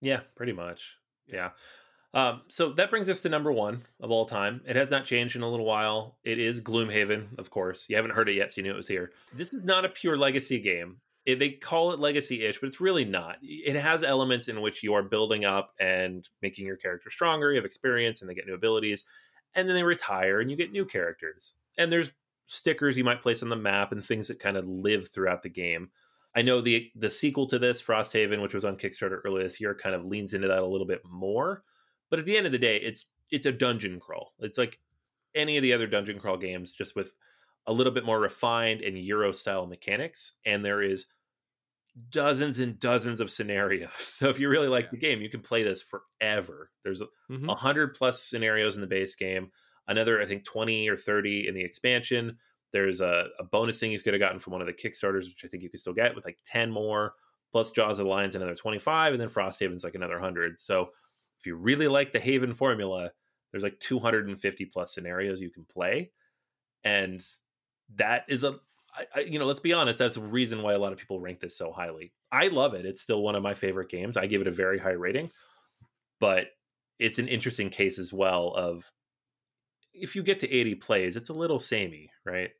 Yeah, pretty much. Yeah. Um, so that brings us to number one of all time. It has not changed in a little while. It is Gloomhaven, of course. You haven't heard it yet, so you knew it was here. This is not a pure legacy game. It, they call it legacy-ish, but it's really not. It has elements in which you are building up and making your character stronger. You have experience, and they get new abilities, and then they retire, and you get new characters and there's stickers you might place on the map and things that kind of live throughout the game. I know the the sequel to this, Frosthaven, which was on Kickstarter earlier this year, kind of leans into that a little bit more. But at the end of the day, it's it's a dungeon crawl. It's like any of the other dungeon crawl games, just with a little bit more refined and Euro style mechanics. And there is dozens and dozens of scenarios. (laughs) So if you really like yeah. the game, you can play this forever. There's a mm-hmm. hundred plus scenarios in the base game another I think 20 or 30 in the expansion. There's a, a bonus thing you could have gotten from one of the Kickstarters, which I think you could still get with like 10 more, plus Jaws of the Lions another 25, and then Frosthaven's like another 100. So if you really like the Haven formula, there's like 250 plus scenarios you can play, and that is a I, I, you know, let's be honest, that's a reason why a lot of people rank this so highly. I love it. It's still one of my favorite games. I give it a very high rating, but it's an interesting case as well of if you get to 80 plays, it's a little samey, right?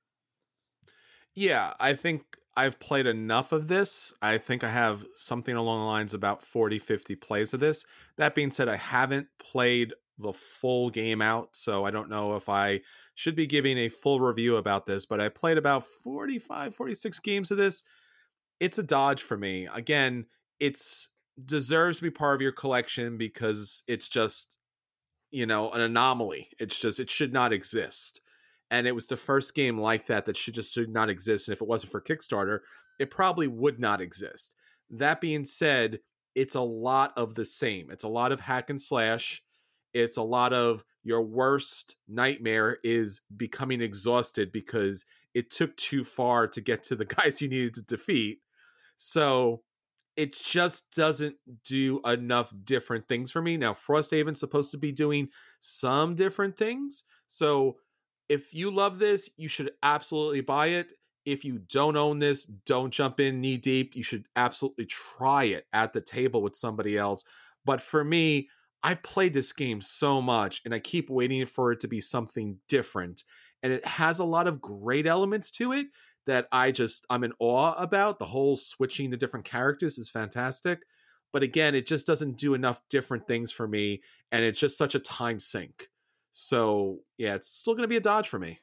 Yeah, I think I've played enough of this. I think I have something along the lines about 40, 50 plays of this. That being said, I haven't played the full game out, so I don't know if I should be giving a full review about this, but I played about 45, 46 games of this. It's a dodge for me. Again, it's deserves to be part of your collection because it's just you know, an anomaly. It's just it should not exist. And it was the first game like that that should just should not exist. And if it wasn't for Kickstarter, it probably would not exist. That being said, it's a lot of the same. It's a lot of hack and slash. It's a lot of your worst nightmare is becoming exhausted because it took too far to get to the (laughs) guys you needed to defeat. So it just doesn't do enough different things for me. Now, Frosthaven's supposed to be doing some different things. So if you love this, you should absolutely buy it. if you don't own this, don't jump in knee deep. You should absolutely try it at the table with somebody else. But for me, I've played this game so much and I keep waiting for it to be something different. And it has a lot of great elements to it that I just, I'm in awe about. The whole switching the different characters is fantastic. But again, it just doesn't do enough different things for me. And it's just such a time sink. So yeah, it's still going to be a dodge for me.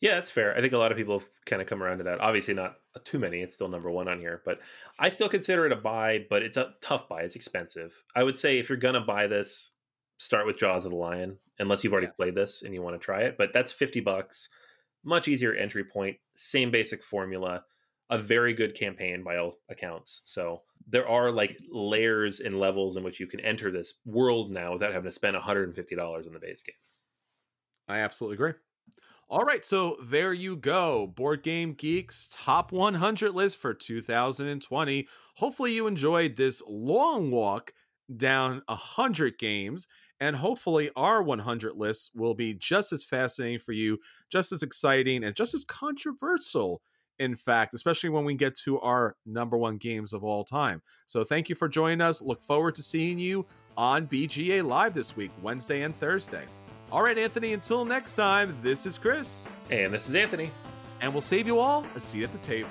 Yeah, that's fair. I think a lot of people have kind of come around to that. Obviously, not uh, too many. It's still number one on here, but I still consider it a buy. But it's a tough buy. It's expensive. I would say if you're gonna buy this, start with Jaws of the Lion, unless you've already yeah. played this and you want to try it. But that's fifty bucks. Much easier entry point. Same basic formula. A very good campaign by all accounts. So there are like layers and levels in which you can enter this world now without having to spend $150 in the base game. I absolutely agree. All right, so there you go. Board Game Geeks top 100 list for 2020. Hopefully, you enjoyed this long walk down 100 games, and hopefully, our 100 list will be just as fascinating for you, just as exciting, and just as controversial. In fact, especially when we get to our number one games of all time. So, thank you for joining us. Look forward to seeing you on BGA Live this week, Wednesday and Thursday. All right, Anthony, until next time, this is Chris. And this is Anthony. And we'll save you all a seat at the table.